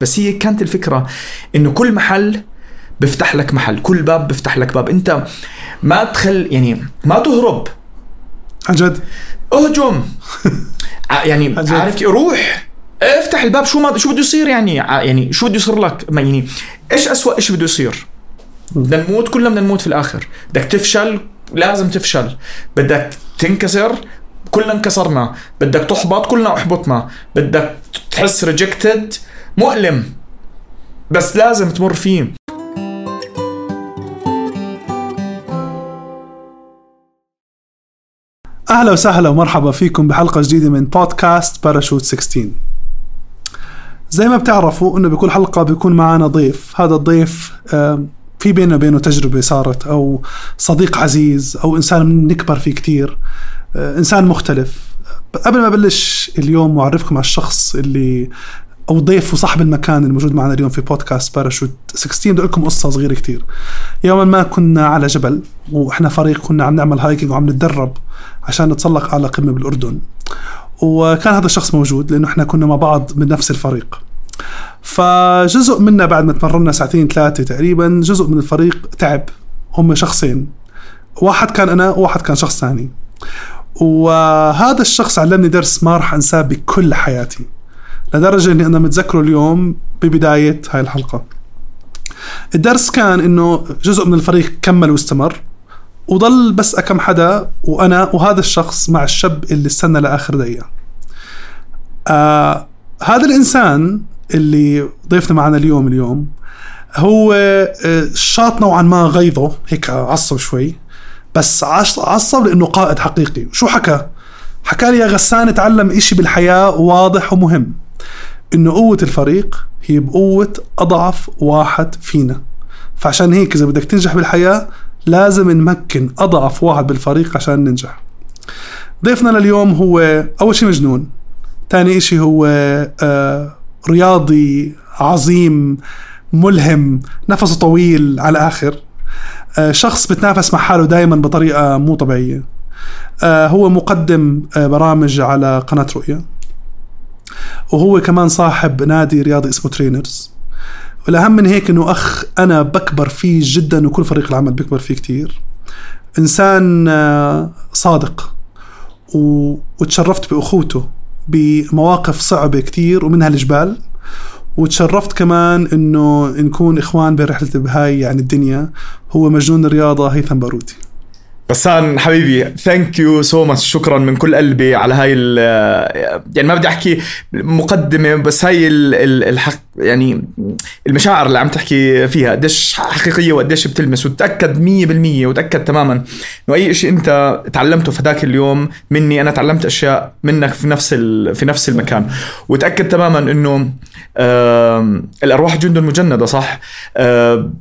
بس هي كانت الفكرة إنه كل محل بيفتح لك محل كل باب بيفتح لك باب. أنت ما تخل يعني ما تهرب. عن جد؟ اهجم. يعني. عارف؟ روح. افتح الباب شو ما شو بده يصير يعني؟ يعني شو بده يصير لك؟ ما يعني إيش اسوء شيء بده يصير؟ بدنا نموت كلنا بدنا نموت في الآخر. بدك تفشل لازم تفشل. بدك تنكسر كلنا انكسرنا. بدك تحبط كلنا أحبطنا. بدك تحس rejected مؤلم. بس لازم تمر فيه. أهلا وسهلا ومرحبا فيكم بحلقة جديدة من بودكاست باراشوت 16 زي ما بتعرفوا إنه بكل حلقة بيكون معنا ضيف. هذا الضيف في بيننا وبينه تجربة صارت أو صديق عزيز أو إنسان بنكبر فيه كتير آه، إنسان مختلف. قبل ما أبلش اليوم وأعرفكم على الشخص اللي أو ضيف وصاحب المكان الموجود معنا اليوم في بودكاست باراشوت 16 بدي أقول لكم قصة صغيرة كتير. يوما ما كنا على جبل وإحنا فريق كنا عم نعمل hiking وعم نتدرب عشان نتسلق على قمة بالأردن. وكان هذا الشخص موجود لأنه إحنا كنا مع بعض من نفس الفريق. فجزء منا بعد ما تمرنا ساعتين ثلاثة تقريبا جزء من الفريق تعب. هم شخصين. واحد كان أنا وواحد كان شخص ثاني. وهذا الشخص علمني درس ما راح أنساه بكل حياتي. لدرجة إني أنا متذكره اليوم ببداية هاي الحلقة. الدرس كان إنه جزء من الفريق كمل واستمر وضل بس كم حدا وأنا وهذا الشخص مع الشاب اللي استنى لآخر دقيقة. آه هذا الإنسان اللي ضيفنا معنا اليوم اليوم هو آه، شاط نوعا ما غيظه هيك عصب شوي بس عص- عصب لأنه قائد حقيقي. شو حكى؟ حكى لي يا غسان اتعلم إشي بالحياة واضح ومهم. انه قوة الفريق هي بقوة أضعف واحد فينا. فعشان هيك إذا بدك تنجح بالحياة لازم نمكن أضعف واحد بالفريق عشان ننجح. ضيفنا لليوم هو أول شيء مجنون ثاني شيء هو آه رياضي عظيم ملهم نفسه طويل على الآخر آه شخص بتنافس مع حاله دائما بطريقة مو طبيعية. آه هو مقدم برامج على قناة رؤيا وهو كمان صاحب نادي رياضي اسمه ترينرز والأهم من هيك إنه أخ أنا بكبر فيه جدا وكل فريق العمل بيكبر فيه كتير. إنسان آه، صادق. وتشرفت بأخوته بمواقف صعبة كتير ومنها الجبال وتشرفت كمان إنه نكون إخوان برحله بهاي يعني الدنيا. هو مجنون الرياضة هيثم بارودي غسان حبيبي thank you so much شكرا من كل قلبي على هاي يعني ما بدي أحكي مقدمة بس هاي ال- ال- الحق يعني المشاعر اللي عم تحكي فيها قديش حقيقية وقديش بتلمس. وتأكد 100% وتأكد تماما إنه أي شيء أنت تعلمته في ذاك اليوم مني أنا تعلمت أشياء منك في نفس في نفس المكان. وتأكد تماما إنه الأرواح جند مجندة صح؟ آم،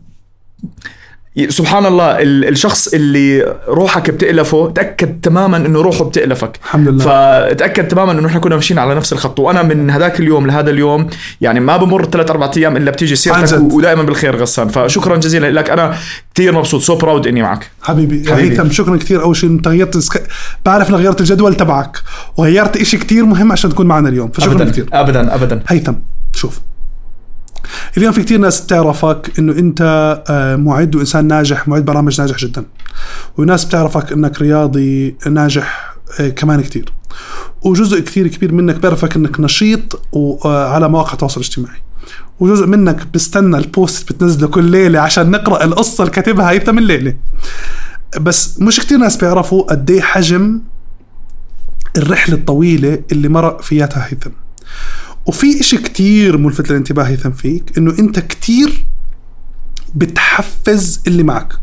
سبحان الله ال- الشخص اللي روحك بتألفه تأكد تماما إنه روحه بتألفك. الحمد لله. فتأكد تماما إنه إحنا كنا ماشيين على نفس الخط. وأنا من هذاك اليوم لهذا اليوم يعني ما بمر ثلاث أربع أيام إلا بتيجي سيرتك. ودائما بالخير غسان. فشكرا جزيلا لك. أنا كثير مبسوط. سو براود إني معك. حبيبي, حبيبي. هيثم شكرا كثير أول شيء أنت غيرت السك... بعرف إنك غيرت الجدول تبعك وغيرت إشي كتير مهم عشان تكون معنا اليوم. فشكرا كثير ابدا. ابدا. هيثم شوف. اليوم في كتير ناس بتعرفك إنه أنت آه، معد وإنسان ناجح معد برامج ناجح جدا. وناس بتعرفك إنك رياضي ناجح آه، كمان كتير. وجزء كثير كبير منك بيعرفك إنك نشيط وعلى مواقع التواصل الاجتماعي. وجزء منك بستنى البوست بتنزله كل ليلة عشان نقرأ القصة اللي كاتبها هيثم الليلة بس مش كتير ناس بيعرفوا قد إيه حجم الرحلة الطويلة اللي مرق فيها هيثم وفي إشي كتير ملفت للانتباه هيثم فيك إنه أنت كتير بتحفز اللي معك.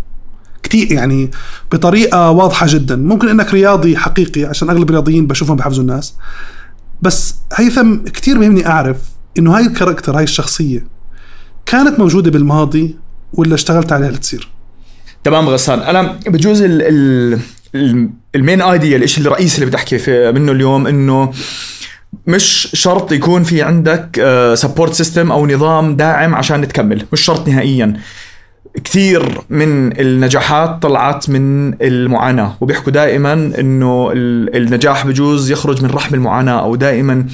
كتير يعني بطريقة واضحة جدا. ممكن إنك رياضي حقيقي عشان أغلب الرياضيين بشوفهم بحفزوا الناس. بس هيثم كتير بيهمني أعرف إنه هاي ال character هاي الشخصية كانت موجودة بالماضي ولا اشتغلت عليها لتصير؟ تمام غسان. أنا بجوز ال ال ال- ال main idea الشيء الرئيسي اللي بدي أحكي منه اليوم إنه مش شرط يكون في عندك support system أو نظام داعم عشان تكمل مش شرط نهائيا. كثير من النجاحات طلعت من المعاناة وبيحكوا دائما إنه ال- النجاح بجوز يخرج من رحم المعاناة أو دائما ال-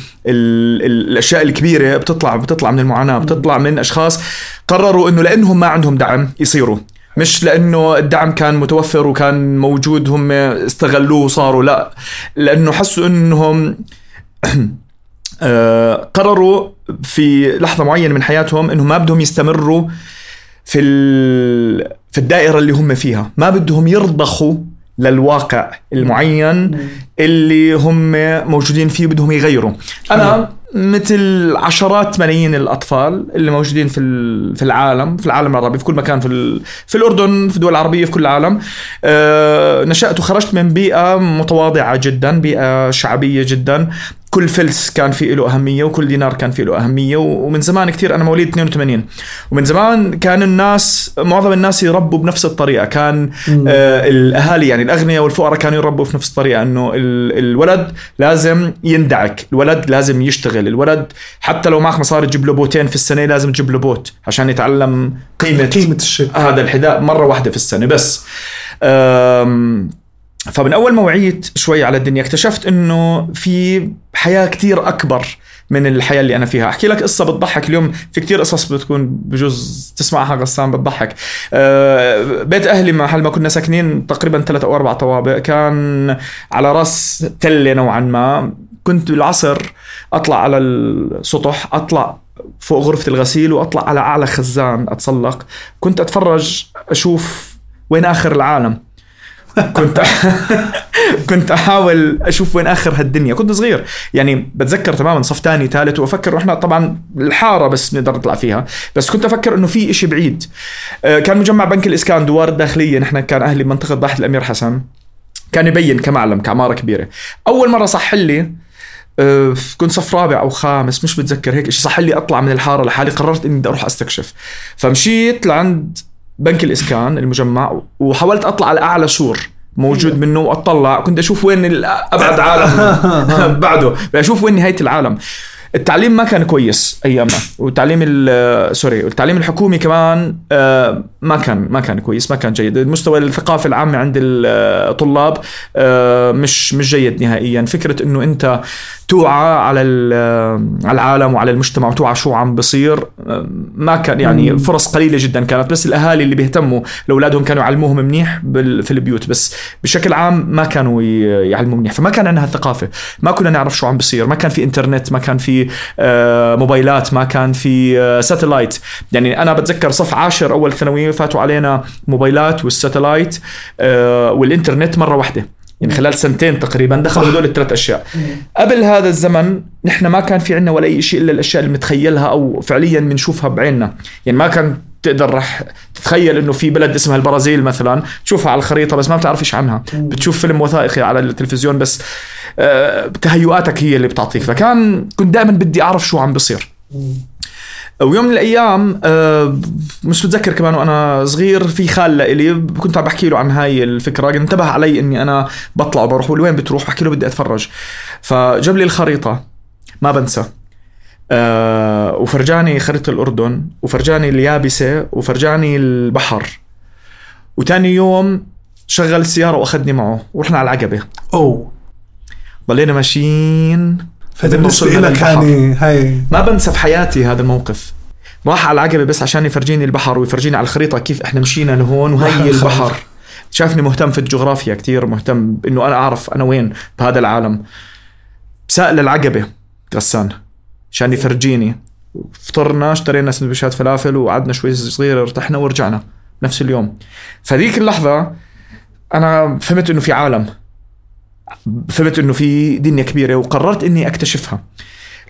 ال- الأشياء الكبيرة بتطلع بتطلع من المعاناة بتطلع من أشخاص قرروا إنه لأنهم ما عندهم دعم يصيروا. مش لأنه الدعم كان متوفر وكان موجود هم استغلوه وصاروا لا. لأنه حسوا إنهم آه، قرروا في لحظة معينة من حياتهم انهم ما بدهم يستمروا في ال- في الدائرة اللي هم فيها. ما بدهم يرضخوا للواقع المعين اللي هم موجودين فيه بدهم يغيروا. أنا مثل عشرات ملايين الأطفال اللي موجودين في ال- في العالم في العالم العربي في كل مكان في ال- في الأردن في الدول العربيه في كل العالم. آه، نشأت وخرجت من بيئة متواضعة جدا بيئة شعبية جدا. كل فلس كان في له أهمية وكل دينار كان في له أهمية ومن زمان كثير. أنا مواليد 82 ومن زمان كان الناس معظم الناس يربوا بنفس الطريقة. كان آه الأهالي يعني الأغنياء والفقراء كانوا يربوا في نفس الطريقة أنه ال- الولد لازم يندعك. الولد لازم يشتغل. الولد حتى لو معك مصاري تجيب له بوتين في السنة لازم تجيب له بوت عشان يتعلم قيمة قيمة الشيء. هذا الحذاء مرة واحدة في السنة بس. أم، فمن أول ما وعيت شوي على الدنيا اكتشفت أنه في حياة كتير أكبر من الحياة اللي أنا فيها. أحكي لك قصة بتضحك اليوم. في كتير قصص بتكون بجوز تسمعها غسان بتضحك. أه، بيت أهلي محل ما كنا ساكنين تقريبا ثلاث أو أربع طوابق. كان على راس تلة نوعا ما. كنت بالعصر أطلع على السطح أطلع فوق غرفة الغسيل وأطلع على أعلى خزان أتسلق. كنت أتفرج أشوف وين آخر العالم. كنت كنت أحاول أشوف وين آخر هالدنيا. كنت صغير. يعني بتذكر تماما صف ثاني ثالث وأفكر إحنا طبعا الحارة بس نقدر نطلع فيها. بس كنت أفكر إنه في إشي بعيد. آه، كان مجمع بنك الاسكان دوار الداخليه نحن كان أهلي بمنطقه ضاحيه الأمير حسن. كان يبين كمعلم كعمارة كبيرة. أول مرة صح لي آه، كنت صف رابع أو خامس مش بتذكر هيك شيء صح لي أطلع من الحارة لحالي قررت إني بدي أروح أستكشف. فمشيت لعند بنك الإسكان المجمع وحاولت أطلع على أعلى سور موجود منه وأطلع كنت أشوف وين أبعد عالم بعده أشوف وين نهاية العالم. التعليم ما كان كويس أيامنا. والتعليم ال- سوري والتعليم الحكومي كمان آه، ما كان ما كان كويس ما كان جيد. مستوى الثقافة العامة عند الطلاب آه، مش مش جيد نهائيا. فكرة إنه أنت توعى على ال- على العالم وعلى المجتمع وتوعى شو عم بصير آه، ما كان يعني فرص قليلة جدا كانت. بس الأهالي اللي بيهتموا لأولادهم كانوا يعلموهم منيح في البيوت. بس بشكل عام ما كانوا يعلموا منيح. فما كان عندنا هالثقافة. ما كنا نعرف شو عم بصير. ما كان في إنترنت ما كان في موبايلات ما كان في آه، ساتلايت. يعني أنا بتذكر صف عاشر أول ثانوي فاتوا علينا موبايلات والساتلايت آه، والإنترنت مرة واحدة. يعني خلال سنتين تقريبا دخلوا هدول الثلاث أشياء. قبل هذا الزمن نحن ما كان في عندنا ولا أي شيء إلا الأشياء اللي بنتخيلها أو فعليا بنشوفها بعيننا. يعني ما كان تقدر رح تتخيل إنه في بلد اسمها البرازيل مثلا. تشوفها على الخريطة بس ما بتعرف إيش عنها. بتشوف فيلم وثائقي على التلفزيون بس آه، تهيؤاتك هي اللي بتعطيك. فكان كنت دائما بدي أعرف شو عم بصير. ويوم من الأيام آه، مش بتذكر كمان وأنا صغير في خال لإلي كنت عم بحكي له عن هاي الفكرة. انتبه علي إني أنا بطلع وبروح وين بتروح؟ بحكي له بدي أتفرج. فجاب لي الخريطة. ما بنسى. آه وفرجاني خريطة الأردن وفرجاني اليابسة وفرجاني البحر. وتاني يوم شغل السيارة وأخذني معه ورحنا على العقبة. أوه. ضلينا ماشيين فبالنسبة لك. يعني هاي. ما بنسى في حياتي هذا الموقف. راح على العقبة بس عشان يفرجيني البحر ويفرجيني على الخريطة كيف إحنا مشينا لهون وهي. البحر. شافني مهتم في الجغرافيا كتير مهتم إنه أنا أعرف أنا وين بهذا العالم. سأل العقبة غسان. عشان يفرجيني فطرنا اشترينا سندويشات فلافل وقعدنا شوي صغير ارتحنا ورجعنا نفس اليوم. فذيك اللحظة أنا فهمت إنه في عالم. فهمت إنه في دنيا كبيرة وقررت إني أكتشفها.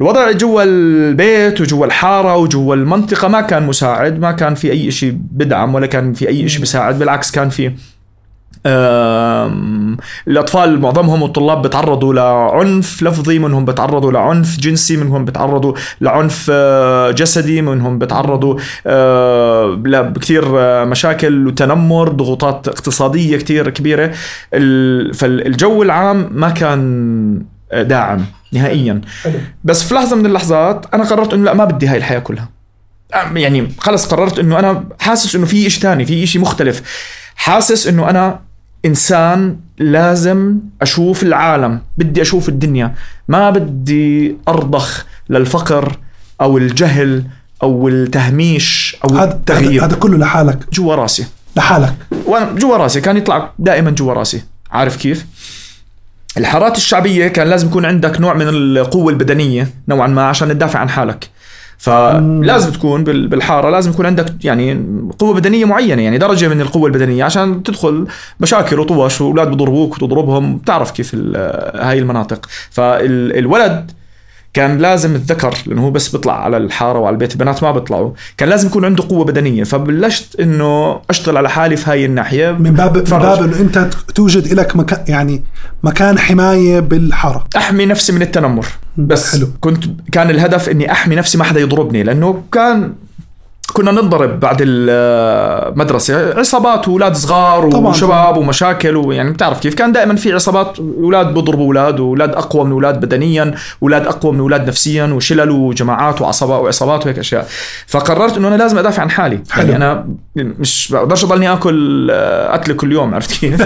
الوضع جوا البيت وجوا الحارة وجوا المنطقة ما كان مساعد ما كان في أي شيء بدعم ولا كان في أي شيء بيساعد بالعكس كان في آم، الأطفال معظمهم الطلاب بتعرضوا لعنف لفظي منهم بتعرضوا لعنف جنسي منهم بتعرضوا لعنف آه، جسدي منهم بتعرضوا آه، لكثير آه، مشاكل وتنمر ضغوطات اقتصادية كثير كبيرة. ال- فالجو العام ما كان داعم نهائيا. بس في لحظة من اللحظات أنا قررت إنه لا ما بدي هاي الحياة كلها. يعني خلص قررت إنه أنا حاسس إنه في شيء ثاني في شيء مختلف. حاسس إنه أنا إنسان لازم أشوف العالم بدي أشوف الدنيا. ما بدي أرضخ للفقر أو الجهل أو التهميش أو هذا التغيير. هذا كله لحالك. جوا راسي. لحالك. وأنا جوا راسي. كان يطلع دائما جوا راسي. عارف كيف؟ الحارات الشعبية كان لازم يكون عندك نوع من القوة البدنية نوعا ما عشان تدافع عن حالك. فلازم تكون بال- بالحارة لازم يكون عندك يعني قوة بدنية معينة يعني درجة من القوة البدنية عشان تدخل مشاكل وطوش وأولاد بضربوك وتضربهم بتعرف كيف هاي المناطق. فالولد كان لازم الذكر لأنه هو بس بيطلع على الحارة وعلى البيت البنات ما بيطلعوا. كان لازم يكون عنده قوة بدنية فبلشت إنه أشتغل على حالي في هاي الناحية. من باب من. باب إنه أنت توجد لك مكان يعني مكان حماية بالحارة. أحمي نفسي من التنمر. بس حلو. كنت كان الهدف إني أحمي نفسي ما حدا يضربني لأنه كان كنا ننضرب بعد المدرسة. عصابات وأولاد صغار طبعاً، وشباب ومشاكل ويعني بتعرف كيف. كان دائما في عصابات أولاد بضربوا أولاد وأولاد أقوى من أولاد بدنيا أولاد أقوى من أولاد نفسيا وشلل وجماعات وعصابات وعصابات وهيك أشياء. فقررت إنه أنا لازم أدافع عن حالي. حلو. يعني أنا مش بقدرش أضلني آكل آه، أكل كل يوم عرفت كيف؟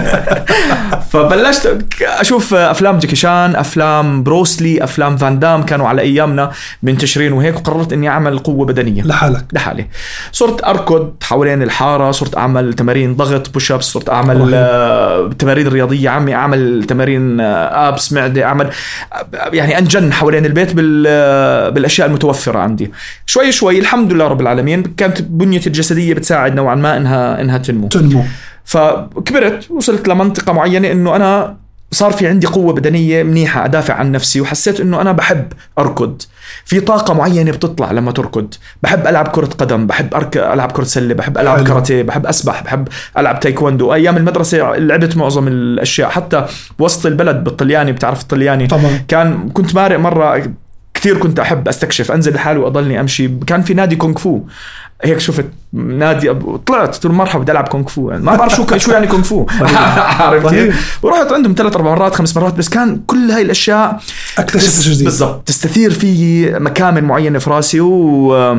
فبلشت أشوف أفلام جاكي شان أفلام بروسلي أفلام فان دام كانوا على أيامنا منتشرين وهيك وقررت إني أعمل قوة بدنية. لحالك. لحالي. صرت أركض حوالين الحارة صرت أعمل تمارين ضغط بوش ابس صرت أعمل. آه، تمارين رياضية عمي أعمل تمارين آه، ابس معدة أعمل آه، يعني أنجن حوالين البيت بال آه، بالأشياء المتوفرة عندي. شوي شوي الحمد لله رب العالمين كانت بنيتي الجسدية بتساعد نوعا ما إنها إنها تنمو. تنمو. فكبرت وصلت لمنطقة معينة إنه أنا صار في عندي قوة بدنية منيحة أدافع عن نفسي وحسيت إنه أنا بحب أركض. في طاقة معينة بتطلع لما تركض. بحب ألعب كرة قدم بحب أرك... ألعب كرة سلة بحب ألعب حلو. كاراتيه بحب أسبح بحب ألعب تايكوندو أيام المدرسة لعبت معظم الأشياء. حتى وسط البلد بالطلياني بتعرف الطلياني؟ طبعا. كان كنت مارق مرة كثير كنت أحب أستكشف أنزل لحالي وأضلني أمشي. كان في نادي كونغ فو. هيك شفت نادي طلعت قلت له مرحبا بدي ألعب كونغ فو. يعني ما بعرف شو شو يعني كونغ فو. كيف؟ ورحت عندهم ثلاث أربع مرات خمس مرات بس كان كل هاي الأشياء اكتشفت جديد. بالضبط. تستثير فيي مكامن معينة في راسي و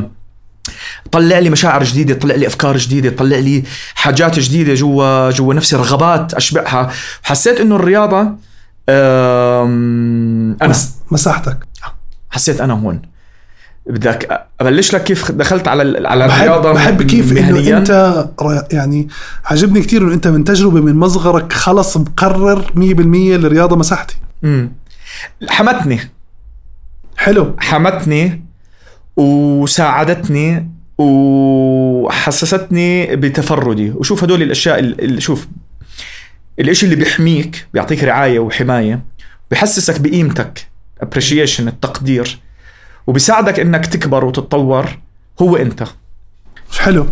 طلع لي مشاعر جديدة طلع لي أفكار جديدة طلع لي حاجات جديدة جوا جوا نفسي رغبات أشبعها حسيت إنه الرياضة أنا. مس- مساحتك. حسيت أنا هون. بدك أبلش لك كيف دخلت على على بحب الرياضة بحب كيف إنه؟ أنت يعني عجبني كثير إنه أنت من تجربة من مصغرك خلص مقرر 100% الرياضه مساحتي. مم. حمتني. حلو. حمتني وساعدتني وحسستني بتفردي. وشوف هدول الأشياء اللي شوف الإشي اللي بيحميك بيعطيك رعاية وحماية بحسسك بقيمتك appreciation التقدير. وبيساعدك إنك تكبر وتتطور هو أنت. حلو.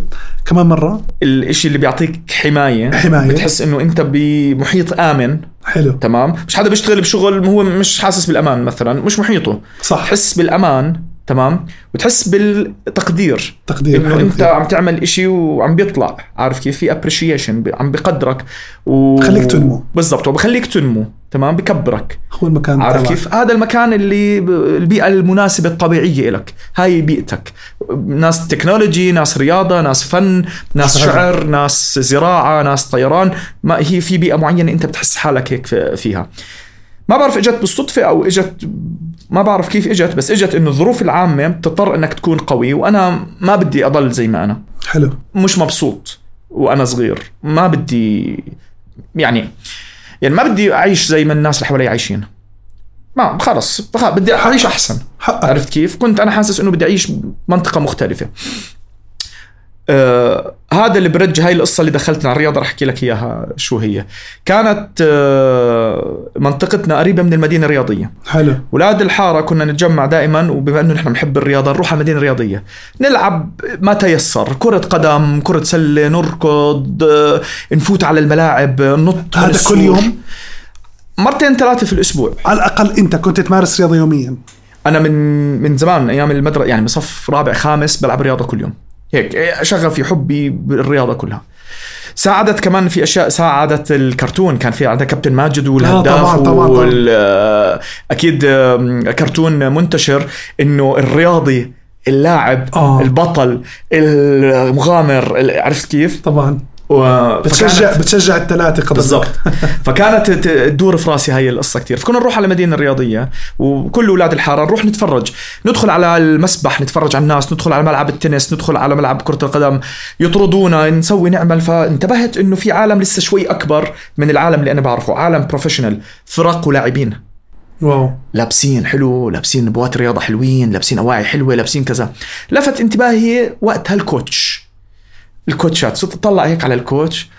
كمان مرة. الإشي اللي بيعطيك حماية حماية. بتحس إنه أنت بمحيط آمن. حلو. تمام. مش حدا بيشتغل بشغل هو مش حاسس بالأمان مثلا مش محيطه. صح. تحس بالأمان. تمام؟ وتحس بالتقدير. تقدير إنه أنت. عم تعمل إشي وعم بيطلع عارف كيف؟ في appreciation عم بقدرك و... بخليك تنمو. بالضبط وبخليك تنمو تمام؟ بكبرك. هو المكان عارف تبعك. كيف؟ هذا المكان اللي البيئة المناسبة الطبيعية لك هاي بيئتك. ناس تكنولوجي ناس رياضة ناس فن ناس صحيح. شعر ناس زراعة ناس طيران. ما هي في بيئة معينة أنت بتحس حالك هيك في- فيها. ما بعرف إجت بالصدفة أو إجت ما بعرف كيف إجت بس إجت إنه الظروف العامة بتضطر إنك تكون قوي وأنا ما بدي أضل زي ما أنا. حلو. مش مبسوط وأنا صغير. ما بدي يعني يعني ما بدي أعيش زي ما الناس اللي حوالي عايشين. ما خلص بدي أعيش أحسن. حقك. عرفت كيف؟ كنت أنا حاسس إنه بدي أعيش بمنطقه مختلفة. آه هذا اللي برجع هاي القصة اللي دخلتنا على الرياضه رح أحكي لك إياها شو هي. كانت آه منطقتنا قريبة من المدينة الرياضية. حلو. أولاد الحارة كنا نتجمع دائما وبما إنه نحن بنحب الرياضة نروح على المدينة الرياضية. نلعب ما تيسر كرة قدم كرة سلة نركض آه، نفوت على الملاعب ننط من هذا كل. يوم؟ مرتين ثلاثة في الأسبوع. على الأقل أنت كنت تمارس رياضة يوميا؟ أنا من من زمان أيام المدرسة يعني بصف رابع خامس بلعب رياضة كل يوم. هيك إيه، شغف في حبي بالرياضة كلها ساعدت كمان في أشياء ساعدت الكرتون كان في عندنا كابتن ماجد والهداف طبعاً، طبعاً،. وال آه، أكيد كرتون منتشر إنه الرياضي اللاعب آه. البطل المغامر ال- عرفت كيف؟ طبعا و- بتشجع فكانت- بتشجع الثلاثة قدر بالضبط. فكانت تدور في راسي هاي القصة كثير فكنا نروح على المدينة الرياضية وكل أولاد الحارة نروح نتفرج. ندخل على المسبح نتفرج على الناس ندخل على ملعب التنس ندخل على ملعب كرة القدم. يطردونا نسوي نعمل. فانتبهت إنه في عالم لسه شوي أكبر من العالم اللي أنا بعرفه. عالم professional فرق ولاعبين. wow. لابسين حلو لابسين بوات رياضة حلوين لابسين أواعي حلوة لابسين كذا. لفت انتباهي وقتها ال coach. ال coachات صرت أطلع هيك على ال coach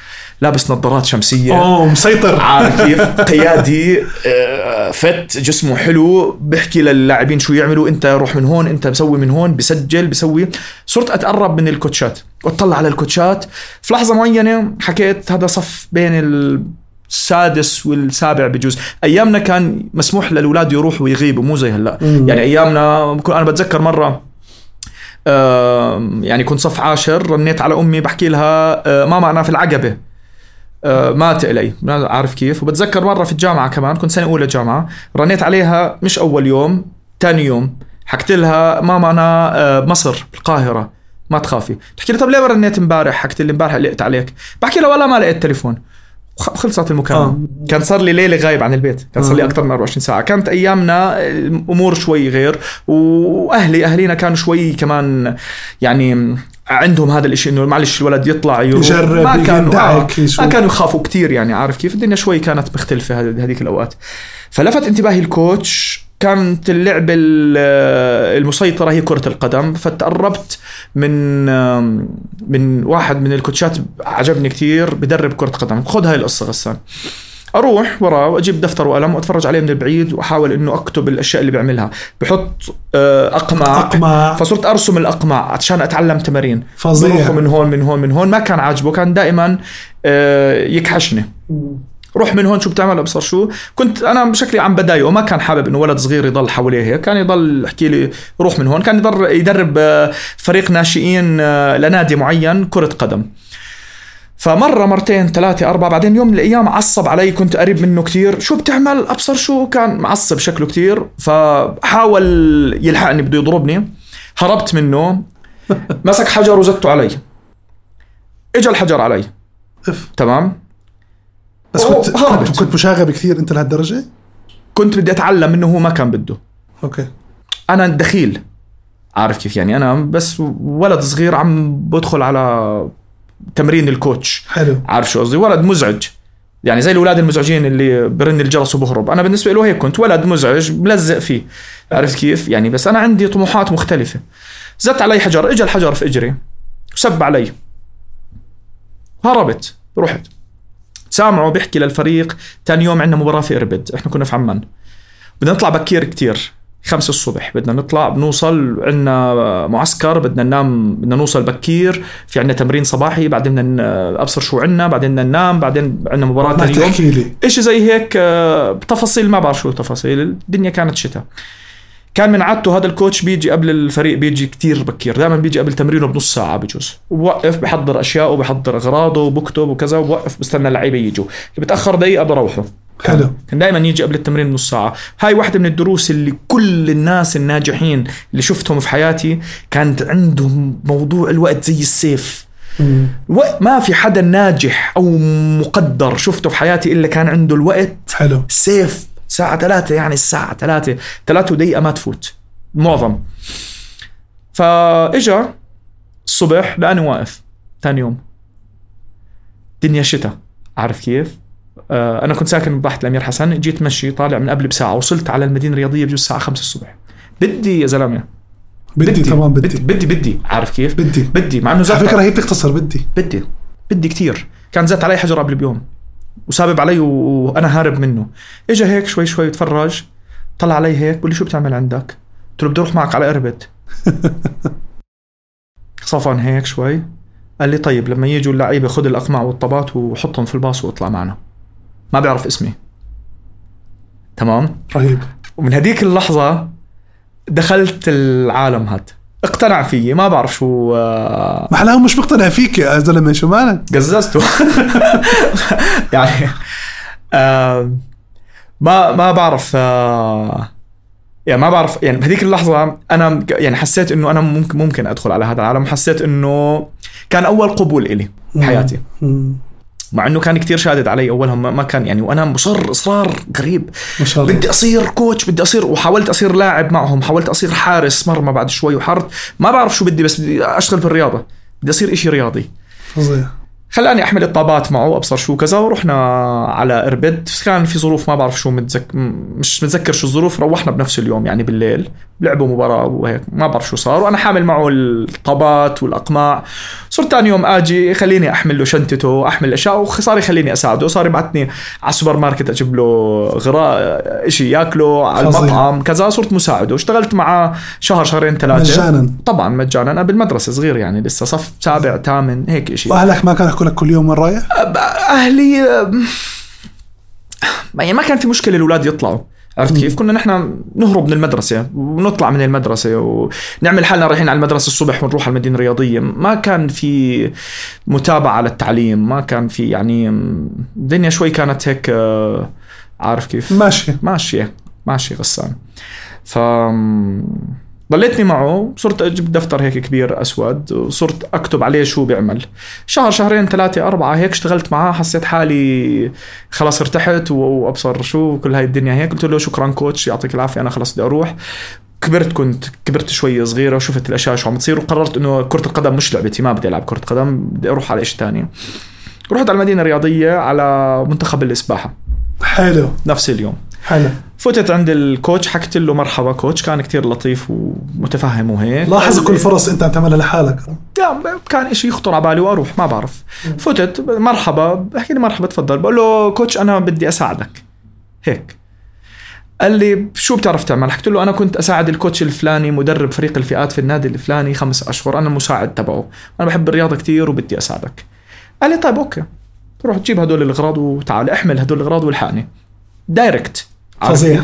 لابس نظارات شمسية. أوه مسيطر. عارف كيف؟ قيادي آه، فت جسمه حلو بيحكي للاعبين شو يعملوا أنت روح من هون أنت مسوي من هون بسجل بسوي. صرت أتقرب من الكوتشات واطلع على الكوتشات. في لحظة معينة حكيت هذا صف بين السادس والسابع بجوز. أيامنا كان مسموح للأولاد يروحوا ويغيبوا مو زي هلأ. مم. يعني أيامنا أنا بتذكر مرة يعني كنت صف عاشر رنيت على أمي بحكي لها آه، ماما أنا في العقبة. آه، ما تقلي عارف كيف. وبتذكر مرة في الجامعة كمان كنت سنة أولى جامعة رنيت عليها مش أول يوم ثاني يوم. حكيت لها ماما أنا آه، بمصر بالقاهرة ما تخافي. تحكي لي طب ليه ما رنيت امبارح؟ حكيت لي امبارح قلقت عليك. بحكي لها والله ما لقيت تليفون. خلصت المكالمة. آه. كان صار لي ليلة غايب عن البيت. كان صار لي آه. أكثر من 24 ساعة. كانت أيامنا الأمور شوي غير. وأهلي أهلينا كانوا شوي كمان يعني عندهم هذا الإشي إنه معلش الولد يطلع يروح. يجرب، ما كانوا آه. ما كانوا يخافوا كتير يعني عارف كيف؟ الدنيا شوي كانت مختلفة هذ- هذيك الأوقات. فلفت انتباهي الكوتش كانت اللعبة ال- المسيطرة هي كرة القدم فتقربت من من واحد من الكوتشات عجبني كتير بدرب كرة قدم خذ هاي القصة غسان. أروح وراه وأجيب دفتر وقلم وأتفرج عليه من البعيد وأحاول إنه أكتب الأشياء اللي بيعملها بحط آه، اقماع أقمع. فصرت أرسم الاقماع عشان أتعلم تمارين. فظيع. من هون من هون من هون. ما كان عاجبه كان دائما آه، يكحشني. روح من هون شو بتعمل أبصر شو؟ كنت أنا بشكلي عم بضايقه ما كان حابب إنه ولد صغير يضل حواليه هيك كان يضل يحكي لي روح من هون كان يضل يدرب آه، فريق ناشئين آه، لنادي معين كرة قدم. فمرة مرتين ثلاثة أربعة بعدين يوم من الأيام عصب علي كنت قريب منه كتير. شو بتعمل؟ أبصر شو؟ كان معصب شكله كتير فحاول يلحقني بده يضربني. هربت منه. مسك حجر وزته علي. اجى الحجر علي. تمام؟ بس كنت. كنت, كنت مشاغب كثير أنت لهالدرجة؟ كنت بدي أتعلم منه هو ما كان بده. okay. أنا دخيل. عارف كيف يعني؟ أنا بس ولد صغير عم بدخل على تمرين ال coach. حلو. عارف شو قصدي؟ ولد مزعج. يعني زي الأولاد المزعجين اللي برن الجرس وبهرب. أنا بالنسبة له هيك كنت. ولد مزعج ملزق فيه. عرفت كيف؟ يعني بس أنا عندي طموحات مختلفة. زت علي حجر اجى الحجر في إجري. وسب علي. هربت. رحت. سامعه بيحكي للفريق تاني يوم عندنا مباراة في إربد إحنا كنا في عمان. بدنا نطلع بكير كتير خمسة الصبح بدنا نطلع بنوصل عندنا معسكر بدنا ننام بدنا نوصل بكير في عندنا تمرين صباحي بعدين بدنا أبصر شو عندنا بعدين بدنا ننام بعدين عندنا مباراة ثاني يوم. إشي زي هيك آه، تفاصيل ما بعرف شو التفاصيل الدنيا كانت شتاء. كان من عادته هذا الكوتش بيجي قبل الفريق بيجي كتير بكير. دائما بيجي قبل تمرينه بنص ساعة بجوز. وبوقف بحضر اشياء وبحضر أغراضه وبكتب وكذا وبوقف بستنى اللعيبة يجوا. بتأخر دقيقة بروحه. حلو. كان دائما يجي قبل التمرين نص ساعة. هاي واحدة من الدروس اللي كل الناس الناجحين اللي شفتهم في حياتي كانت عندهم موضوع الوقت زي السيف. الوقت ما في حدا ناجح أو مقدر شفته في حياتي إلا كان عنده الوقت. حلو. سيف. الساعة ثلاثة يعني الساعة ثلاثة ثلاثة ودقيقة ما تفوت. معظم. فإجا الصبح لأني واقف. ثاني يوم. دنيا شتاء عارف كيف؟ آه أنا كنت ساكن ببحث الامير حسن. جيت مشي طالع من قبل بساعة. وصلت على المدينة الرياضية بجوز الساعة 5 الصبح. بدي يا زلمة. بدي بدي. بدي. بدي بدي عارف كيف؟ بدي. بدي. مع إنه على زت فكرة هي بتختصر بدي. بدي. بدي كتير. كان زت علي حجر قبل بيوم. وسابب علي وأنا هارب منه. اجى هيك شوي شوي تفرج طلع علي هيك بقول لي شو بتعمل عندك؟ قلت له بدي أروح معك على اربد صفن هيك شوي. قال لي طيب لما يجوا اللعيبة خذ الاقماع والطبات وحطهم في الباص واطلع معنا. ما بيعرف اسمي. تمام؟ رهيب. ومن هديك اللحظة دخلت العالم هاد. اقتنع فيي ما بعرف شو آه، محلاهم هو مش مقتنع فيك يا زلمة شو مالك؟ قززته يعني آه ما ما بعرف آه يعني ما بعرف يعني بهذيك اللحظة أنا يعني حسيت إنه أنا ممكن ممكن أدخل على هذا العالم حسيت إنه كان أول قبول إلي بحياتي. مع إنه كان كتير شادد علي أولها ما كان يعني وأنا مصر إصرار غريب ما شاء الله. بدي أصير كوتش بدي أصير وحاولت أصير لاعب معهم حاولت أصير حارس مرمى بعد شوي وحرت ما بعرف شو بدي بس بدي أشتغل بالرياضة بدي أصير إشي رياضي. فظيع. خلاني أحمل الطابات معه أبصر شو كذا ورحنا على إربد. كان في ظروف ما بعرف شو متذك... مش متذكر شو الظروف روحنا بنفس اليوم يعني بالليل. لعبوا مباراة وهيك ما بعرف شو صار وأنا حامل معه الطابات والأقماع. صرت ثاني يوم آجي خليني أحمل له شنطته أحمل أشياء وصار يخليني أساعده. صار يبعثني على السوبر ماركت أجيب له غراء شيء ياكله على. المطعم كذا. صرت مساعده. اشتغلت معه شهر شهرين ثلاثة. مجانا. طبعا مجانا. أنا بالمدرسة صغير يعني لسه صف سابع ثامن هيك شيء وأهلك ما كانوا يحكوا لك كل يوم وين رايح؟ أهلي يعني ما كان في مشكلة الأولاد يطلعوا. عرفت كيف؟ كنا نحن نهرب من المدرسة ونطلع من المدرسة ونعمل حالنا رايحين على المدرسة الصبح ونروح على المدينة الرياضية ما كان في متابعة للتعليم ما كان في يعني الدنيا شوي كانت هيك آه، عارف كيف؟ ماشي ماشية ماشي غسان ف ضليتني معه صرت أجيب دفتر هيك كبير أسود وصرت أكتب عليه شو بيعمل. شهر شهرين ثلاثة أربعة هيك اشتغلت معاه حسيت حالي خلاص ارتحت وأبصر شو كل هاي الدنيا هيك. قلت له شكرا كوتش يعطيك العافية أنا خلاص بدي أروح. كبرت كنت كبرت شوي صغيرة وشفت الأشياء شو عم تصير وقررت إنه كرة القدم مش لعبتي ما بدي ألعب كرة قدم بدي أروح على شيء ثاني رحت على المدينة الرياضية على منتخب السباحة حلو. نفس اليوم. حلو. فتت عند الكوتش حكيت له مرحبا. كوتش كان كتير لطيف ومتفهم وهيك. لاحظ كل فرص انت عم تعملها لحالك. يعني كان إشي يخطر على بالي وأروح ما بعرف. فتت مرحبا. بحكي لي مرحبا تفضل. بقول له coach أنا بدي أساعدك. هيك. قال لي شو بتعرف تعمل؟ حكيت له أنا كنت أساعد ال coach الفلاني مدرب فريق الفئات في النادي الفلاني خمس أشهر. أنا المساعد تبعه. أنا بحب الرياضة كتير وبدي أساعدك. قال لي طيب okay. روح تجيب هدول الأغراض وتعال أحمل هدول الأغراض والحقني. direct فظيع.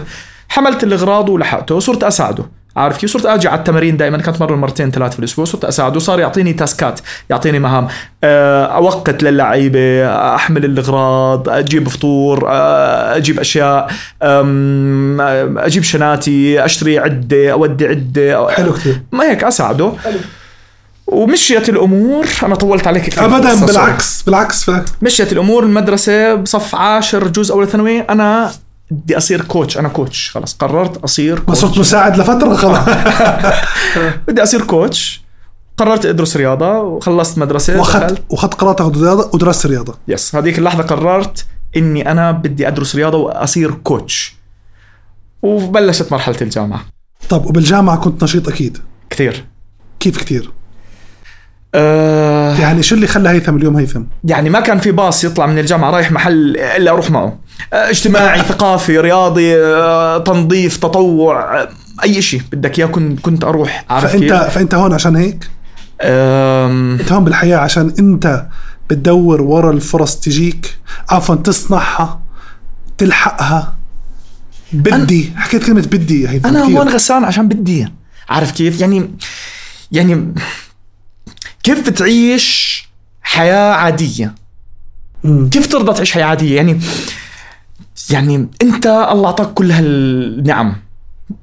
حملت الإغراض ولحقته وصرت أساعده. عارف كيف؟ صرت أجي على التمارين دائما كانت مرة مرتين ثلاث في الأسبوع صرت أساعده صار يعطيني تاسكات يعطيني مهام. آه، أوقت للعيبة أحمل الإغراض أجيب فطور آه، أجيب أشياء أم، أجيب شناتي أشتري عدة أودي عدة. حلو كثير ما هيك أساعده. ومشيت الأمور. أنا طولت عليك كثير ابدا بالعكس بالعكس بالعكس. مشيت الأمور المدرسة بصف عاشر جزء أول ثانوي أنا بدي أصير coach أنا coach خلص. قررت أصير coach صرت مساعد لفترة خلاص بدي أصير coach قررت أدرس رياضة وخلصت مدرسة وأخذت وأخذت قرارات تاخذ رياضه ودرست رياضة. yes هذيك اللحظة قررت إني أنا بدي أدرس رياضة وأصير coach وبلشت مرحلة الجامعة. طب وبالجامعة كنت نشيط أكيد؟ كثير. كيف كثير؟ أه يعني شو اللي خلى هيثم اليوم هيثم؟ يعني ما كان في باص يطلع من الجامعة رايح محل إلا أروح معه. أه اجتماعي ثقافي رياضي أه تنظيف تطوع أي شيء بدك إياه كنت كنت أروح. عارف فانت كيف؟ فأنت هون عشان هيك؟ أم، أنت هون بالحياة عشان أنت بتدور ورا الفرص تجيك عفوا تصنعها تلحقها. بدي حكيت كلمة بدي هيثم أنا. هون غسان عشان بدي. عارف كيف؟ يعني يعني كيف تعيش حياة عادية؟ مم. كيف ترضى تعيش حياة عادية؟ يعني يعني أنت الله أعطاك كل هالنعم.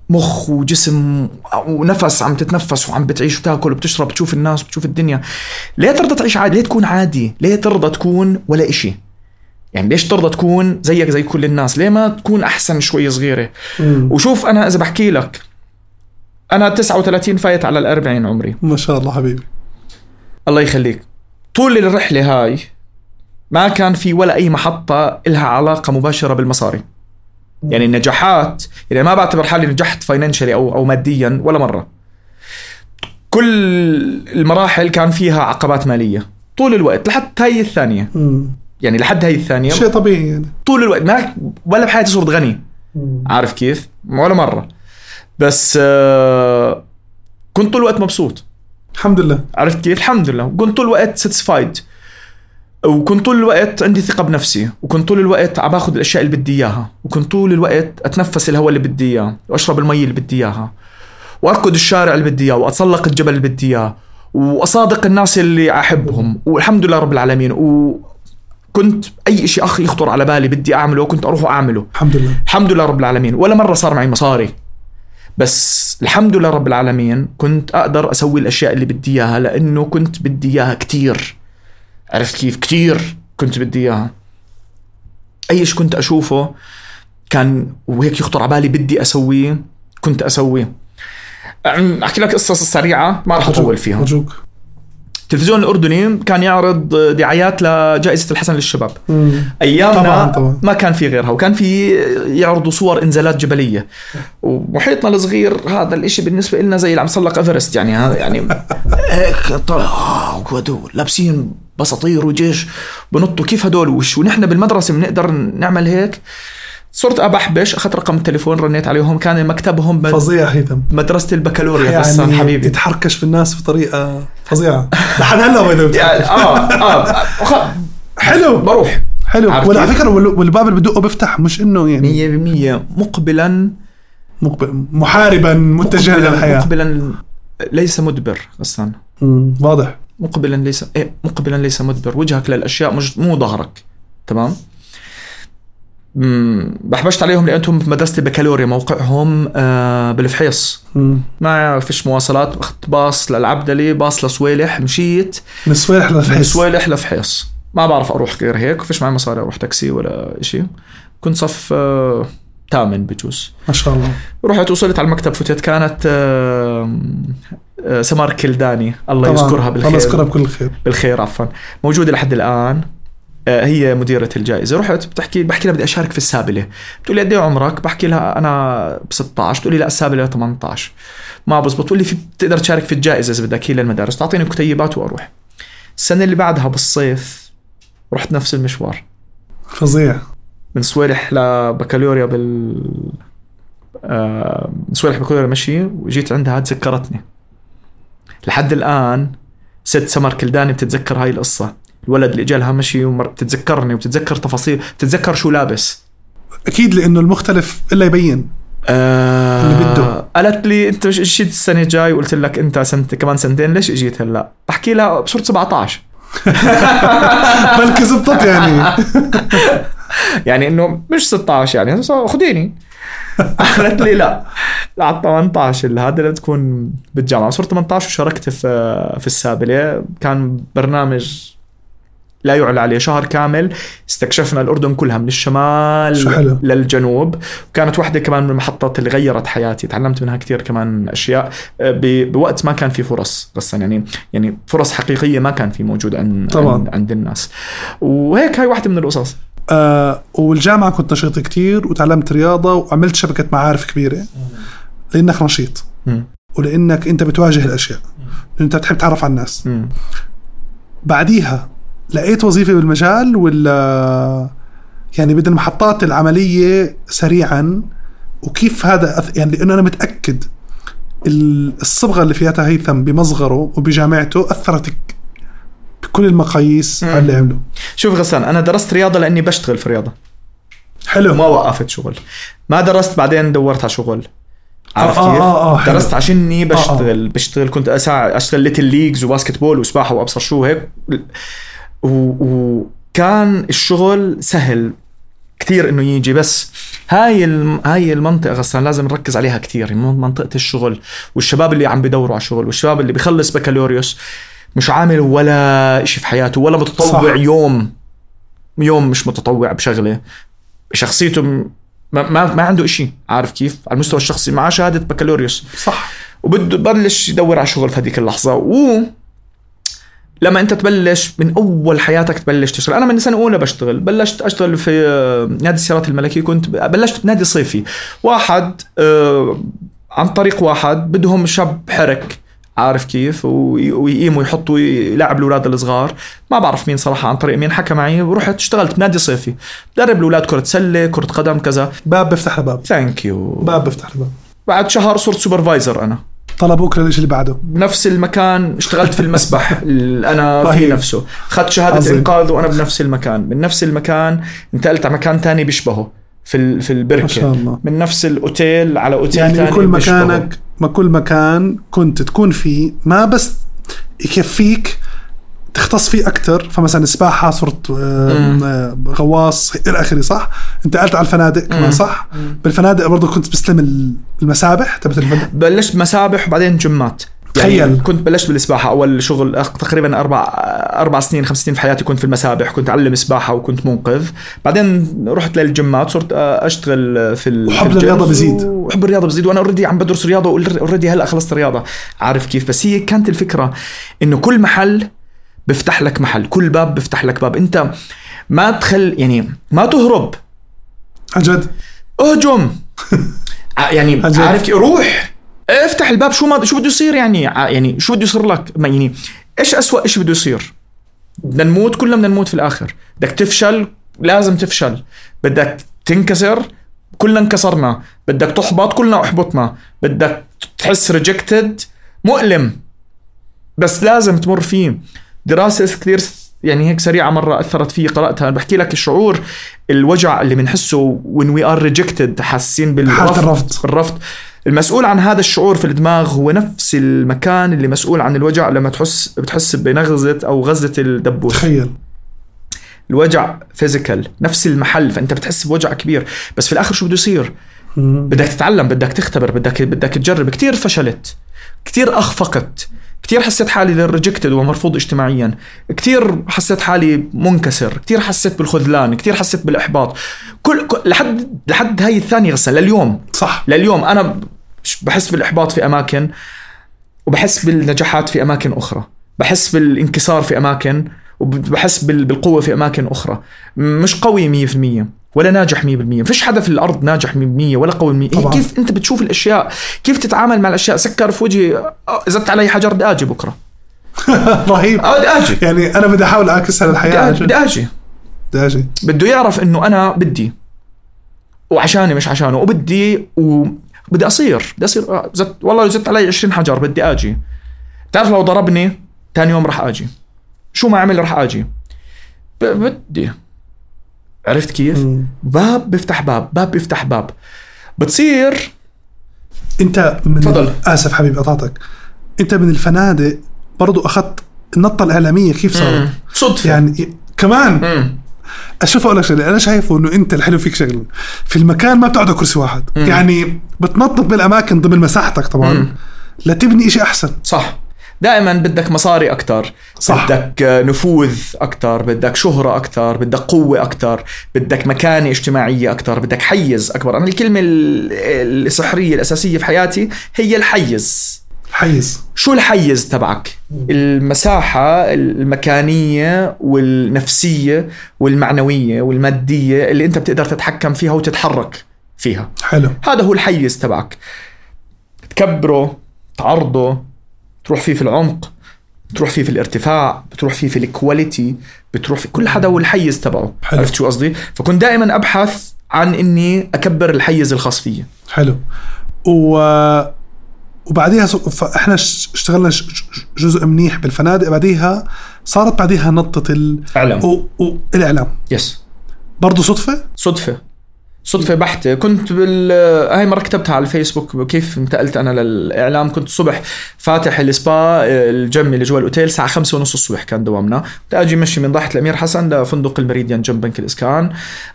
مخ وجسم ونفس عم تتنفس وعم بتعيش وتاكل وبتشرب بتشوف الناس بتشوف الدنيا. ليه ترضى تعيش عادي؟ ليه تكون عادي؟ ليه ترضى تكون ولا إشي؟ يعني ليش ترضى تكون زيك زي كل الناس؟ ليه ما تكون أحسن شوي صغيرة؟ مم. وشوف أنا إذا بحكي لك أنا 39 فايت على ال 40 عمري. ما شاء الله حبيبي. الله يخليك. طول الرحلة هاي ما كان في ولا أي محطة إلها علاقة مباشرة بالمصاري. يعني النجاحات يعني ما بعتبر حالي نجحت فاينانشالي أو أو ماديا ولا مرة. كل المراحل كان فيها عقبات مالية. طول الوقت لحد هاي الثانية. مم. يعني لحد هاي الثانية شيء طبيعي يعني. طول الوقت ما ولا بحياتي صرت غني. عارف كيف؟ ولا مرة. بس آه كنت طول الوقت مبسوط. الحمد لله. عرفت كيف؟ الحمد لله. وكنت طول الوقت ساتسفايد وكنت طول الوقت عندي ثقة بنفسي. وكنت طول الوقت عم باخذ الأشياء اللي بدي إياها. وكنت طول الوقت أتنفس الهواء اللي بدي إياه. وأشرب المي اللي بدي إياها. وأركض الشارع اللي بدي إياه. وأتسلق الجبل اللي بدي إياه. وأصادق الناس اللي أحبهم. والحمد لله رب العالمين. وكنت أي شيء أخ يخطر على بالي بدي أعمله كنت أروح واعمله الحمد لله. الحمد لله رب العالمين. ولا مرة صار معي مصاري. بس الحمد لله رب العالمين كنت أقدر أسوي الأشياء اللي بدي إياها لأنه كنت بدي إياها كتير. عرفت كيف؟ كتير كنت بدي إياها. أي شيء كنت أشوفه كان وهيك يخطر على بالي بدي أسويه كنت أسويه. أحكي لك قصص سريعة ما راح أطول فيها. ارجوك التلفزيون الأردني كان يعرض دعايات لجائزة الحسن للشباب مم. أيامنا طبعاً، طبعاً. ما كان في غيرها وكان في يعرضوا صور إنزالات جبلية ومحيطنا الصغير هذا الإشي بالنسبة لنا زي اللي عم يسلق إيفرست يعني هذا يعني هيك طلع آه، لابسين بساطير وجيش بنطوا كيف هدول وش ونحن بالمدرسة بنقدر نعمل هيك صرت ابحبش أخذت رقم التليفون رنيت عليهم. كان مكتبهم بد- فظيع هيثم. مدرسه البكالوريا غسان يعني حبيبي. تتحركش في الناس بطريقة فظيعة. لحد هلا. آه آه حلو. بروح. حلو. وعلى؟ فكرة وال- والباب اللي بدقه بيفتح مش إنه يعني 100% مقبلا مقبل محاربا متجها للحياة. مقبلا ليس مدبر غسان واضح. مقبلا ليس إيه مقبلا ليس مدبر. وجهك للأشياء مش مو ظهرك. تمام؟ بحبشت عليهم لانهم في مدرسه البكالوريا موقعهم آه بالفحيص. ما فيش مواصلات اخذت باص للعبدلي باص لصويلح مشيت. من الصويلح من للفحيص صويلح لفحيص. ما بعرف أروح غير هيك وفيش معي مصاري أروح تاكسي ولا شيء كنت صف آه ثامن بجوز. ما شاء الله. رحت وصلت على المكتب فتت كانت آه آه سمار كلداني. الله طبعاً. يذكرها بالخير. الله يذكرها بكل خير. بالخير عفوا. موجودة لحد الآن. هي مديرة الجائزة. رحت بتحكي بحكي لها بدي أشارك في السابلة. بتقول لي قد إيه عمرك؟ بحكي لها أنا ب 16 بتقول لي لا السابلة 18 ما بزبط. بتقول لي في بتقدر تشارك في الجائزة إذا بدك هي للمدارس. تعطيني كتيبات وأروح. السنة اللي بعدها بالصيف رحت نفس المشوار. فظيع. من صويلح لبكالوريا بال آه، من صويلح بكالوريا مشي وجيت عندها تذكرتني. لحد الآن ست سمر كلداني بتتذكر هاي القصة. الولد اللي اجالها مشي ومر... بتتذكرني وبتتذكر تفاصيل بتتذكر شو لابس. أكيد لأنه المختلف إلا يبين. آه... اللي بده. قالت لي أنت مش اجيت السنة الجاي؟ وقلت لك أنت سنه كمان سنتين ليش إجيت هلأ؟ بحكي لها صرت 17 بلكي زبطت يعني. يعني إنه مش 16 يعني خديني. قالت لي لا على 18 اللي هذا لازم تكون بالجامعة. صرت 18 وشاركت في في السابلة. كان برنامج لا يعلى عليه شهر كامل. استكشفنا الأردن كلها من الشمال شو حلو. للجنوب. وكانت واحدة كمان من المحطات اللي غيرت حياتي. تعلمت منها كثير كمان أشياء. آه، بوقت ما كان في فرص غسان يعني يعني فرص حقيقية ما كان في موجود عند طبعاً. عند, الناس. وهيك هاي واحدة من القصص. آه والجامعة كنت نشيط كتير وتعلمت رياضة وعملت شبكة معارف كبيرة. لأنك نشيط. مم. ولأنك أنت بتواجه الأشياء. أنت بتحب تعرف على الناس. بعديها لقيت وظيفة بالمجال ولا يعني بدنا المحطات العملية سريعا؟ وكيف هذا أث... يعني لأنه أنا متأكد ال- الصبغة اللي فيها هيثم بمصغره وبجامعته أثرت بكل المقاييس على اللي عمله شوف غسان أنا درست رياضة لأني بشتغل في الرياضه حلو. وما وقفت شغل. ما درست بعدين دورت على شغل. عارف آه، كيف؟ آه، آه،. درست عشاني بشتغل بشتغل كنت أساعد أشتغل little leagues و basketball وسباحة وأبصر شو هيك وكان الشغل سهل كثير إنه يجي بس هاي. هاي المنطقة غسان لازم نركز عليها كثير منطقة الشغل والشباب اللي عم بدوروا على شغل والشباب اللي بيخلص بكالوريوس مش عامل ولا شيء في حياته ولا متطوع صح. يوم يوم مش متطوع بشغلة شخصيته م- ما ما, ما عنده إشي عارف كيف على المستوى الشخصي معاه شهادة بكالوريوس صح وبده يبلش يدور على شغل في هذيك اللحظة و لما انت تبلش من أول حياتك تبلش تشتغل. أنا من سنة أولى بشتغل. بلشت أشتغل في آه، نادي السيارات الملكي كنت بلشت بنادي صيفي. واحد آه، عن طريق واحد بدهم شاب حرك عارف كيف؟ وي- ويقيموا يحطوا يلعب الأولاد الصغار. ما بعرف مين صراحة عن طريق مين حكى معي. ورحت اشتغلت بنادي صيفي. درب الأولاد كرة سلة كرة قدم كذا. باب بيفتح لباب thank you باب بيفتح لباب بعد شهر صرت supervisor أنا. طلبوك للشيء اللي بعده بنفس المكان اشتغلت في المسبح اللي أنا في رهيب. نفسه اخذت شهادة عظيم. إنقاذ وأنا بنفس المكان من نفس المكان انتقلت على مكان تاني بيشبهه في في البركة ما شاء الله. من نفس الأوتيل على أوتيل يعني تاني بكل بيشبهه. مكانك ما كل مكان كنت تكون فيه ما بس يكفيك اختص فيه أكثر فمثلا السباحه صرت آه، مم. آه، غواص إلى آخره صح؟ انتقلت على الفنادق كمان مم. صح؟ بالفنادق برضه كنت بستلم ال- المسابح؟ تبعت الفندق؟ بلشت مسابح وبعدين gymات. يعني تخيل. كنت بلشت بالسباحة. أول شغل تقريبا أربع أربع سنين خمس سنين في حياتي كنت في المسابح. كنت أعلم سباحة وكنت منقذ. بعدين رحت لل gymات صرت أشتغل في ال- وحب في الرياضة بزيد. وحب الرياضة بزيد وأنا already عم بدرس رياضة و already هلأ خلصت رياضه عارف كيف؟ بس هي كانت الفكرة إنه كل محل بيفتح لك محل. كل باب بيفتح لك باب. انت ما تخل يعني ما تهرب. عن جد اهجم. ع- يعني. عارف روح. افتح الباب. شو ما شو بده يصير يعني؟ ع- يعني شو بده يصير لك؟ ما يعني إيش أسوأ شيء بده يصير؟ بدنا نموت كلنا بدنا نموت في الآخر. بدك تفشل لازم تفشل. بدك تنكسر كلنا انكسرنا. بدك تحبط كلنا أحبطنا. بدك تحس rejected مؤلم. بس لازم تمر فيه. دراسة كثير يعني هيك سريعة مرة أثرت فيي قرأتها. بحكي لك الشعور الوجع اللي بنحسه when we are rejected حاسين بالرفض الرفض. بالرفض. المسؤول عن هذا الشعور في الدماغ هو نفس المكان اللي مسؤول عن الوجع لما تحس بتحس بنغزة أو غزة الدبوس. تخيل. الوجع physical نفس المحل فأنت بتحس بوجع كبير. بس في الآخر شو بده يصير. بدك تتعلم بدك تختبر بدك بدك تجرب. كثير فشلت كثير أخفقت. كثير حسيت حالي ريجكتد ومرفوض اجتماعيا. كثير حسيت حالي منكسر. كثير حسيت بالخذلان. كثير حسيت بالإحباط. كل كل- لحد لحد هاي الثانية غسل لليوم. صح. لليوم أنا بحس بالإحباط في أماكن وبحس بالنجاحات في أماكن أخرى. بحس بالانكسار في أماكن وبحس بال- بالقوة في أماكن أخرى. مش قوي 100% ولا ناجح 100% فيش حدا في الأرض ناجح 100% ولا قوي 100% طبعاً. كيف أنت بتشوف الأشياء؟ كيف تتعامل مع الأشياء؟ سكر في وجهي آه، زدت علي حجر بدي آجي بكرة. رهيب. آه بدي آجي. يعني أنا بدي أحاول اعكسها للحياه. بدي آجي بدي آجي. بده يعرف إنه أنا بدي. وعشاني مش عشانه. وبدي وبدي أصير. بدي أصير آه، زدت والله زدت علي 20 حجر بدي آجي. تعرف لو ضربني ثاني يوم راح آجي. شو ما عمل راح آجي. بدي. عرفت كيف؟ باب بيفتح باب باب بيفتح باب بتصير انت من تفضل. آسف حبيبي قطعتك انت من الفنادق برضو أخذت النطة الإعلامية كيف صارت. صدفة يعني كمان مم. أشوف أقول لك شغلة أنا شايفه إنه أنت الحلو فيك شغلة في المكان ما بتقعد على كرسي واحد مم. يعني بتنطط بالأماكن ضمن مساحتك طبعا مم. لتبني إشي أحسن صح دائما بدك مصاري أكثر صح. بدك نفوذ أكثر بدك شهرة أكثر بدك قوة أكثر بدك مكانة اجتماعية أكثر بدك حيز أكبر. أنا الكلمة ال- السحرية الأساسية في حياتي هي الحيز. حيز. شو الحيز تبعك؟ المساحة المكانية والنفسية والمعنوية والمادية اللي أنت بتقدر تتحكم فيها وتتحرك فيها. حلو. هذا هو الحيز تبعك. تكبره تعرضه تروح فيه في العمق بتروح فيه في الارتفاع بتروح فيه في ال quality بتروح في كل حدا والحيز تبعه. حلو. عرفت شو قصدي؟ فكنت دائما أبحث عن إني أكبر الحيز الخاص فيي حلو. و وبعديها. فاحنا اشتغلنا جزء منيح بالفنادق. بعديها صارت بعديها نطة ال... اعلم و... و... الإعلام. yes برضه صدفة؟ صدفة. صدفة بحتة. كنت بال هاي مرة كتبتها على الفيسبوك كيف انتقلت أنا للإعلام. كنت الصبح فاتح ال spa ال gym اللي جوا الأوتيل الساعة خمسة ونص الصبح كان دوامنا. أجي مشي من ضاحية الأمير حسن لفندق المريديان جنب بنك الإسكان.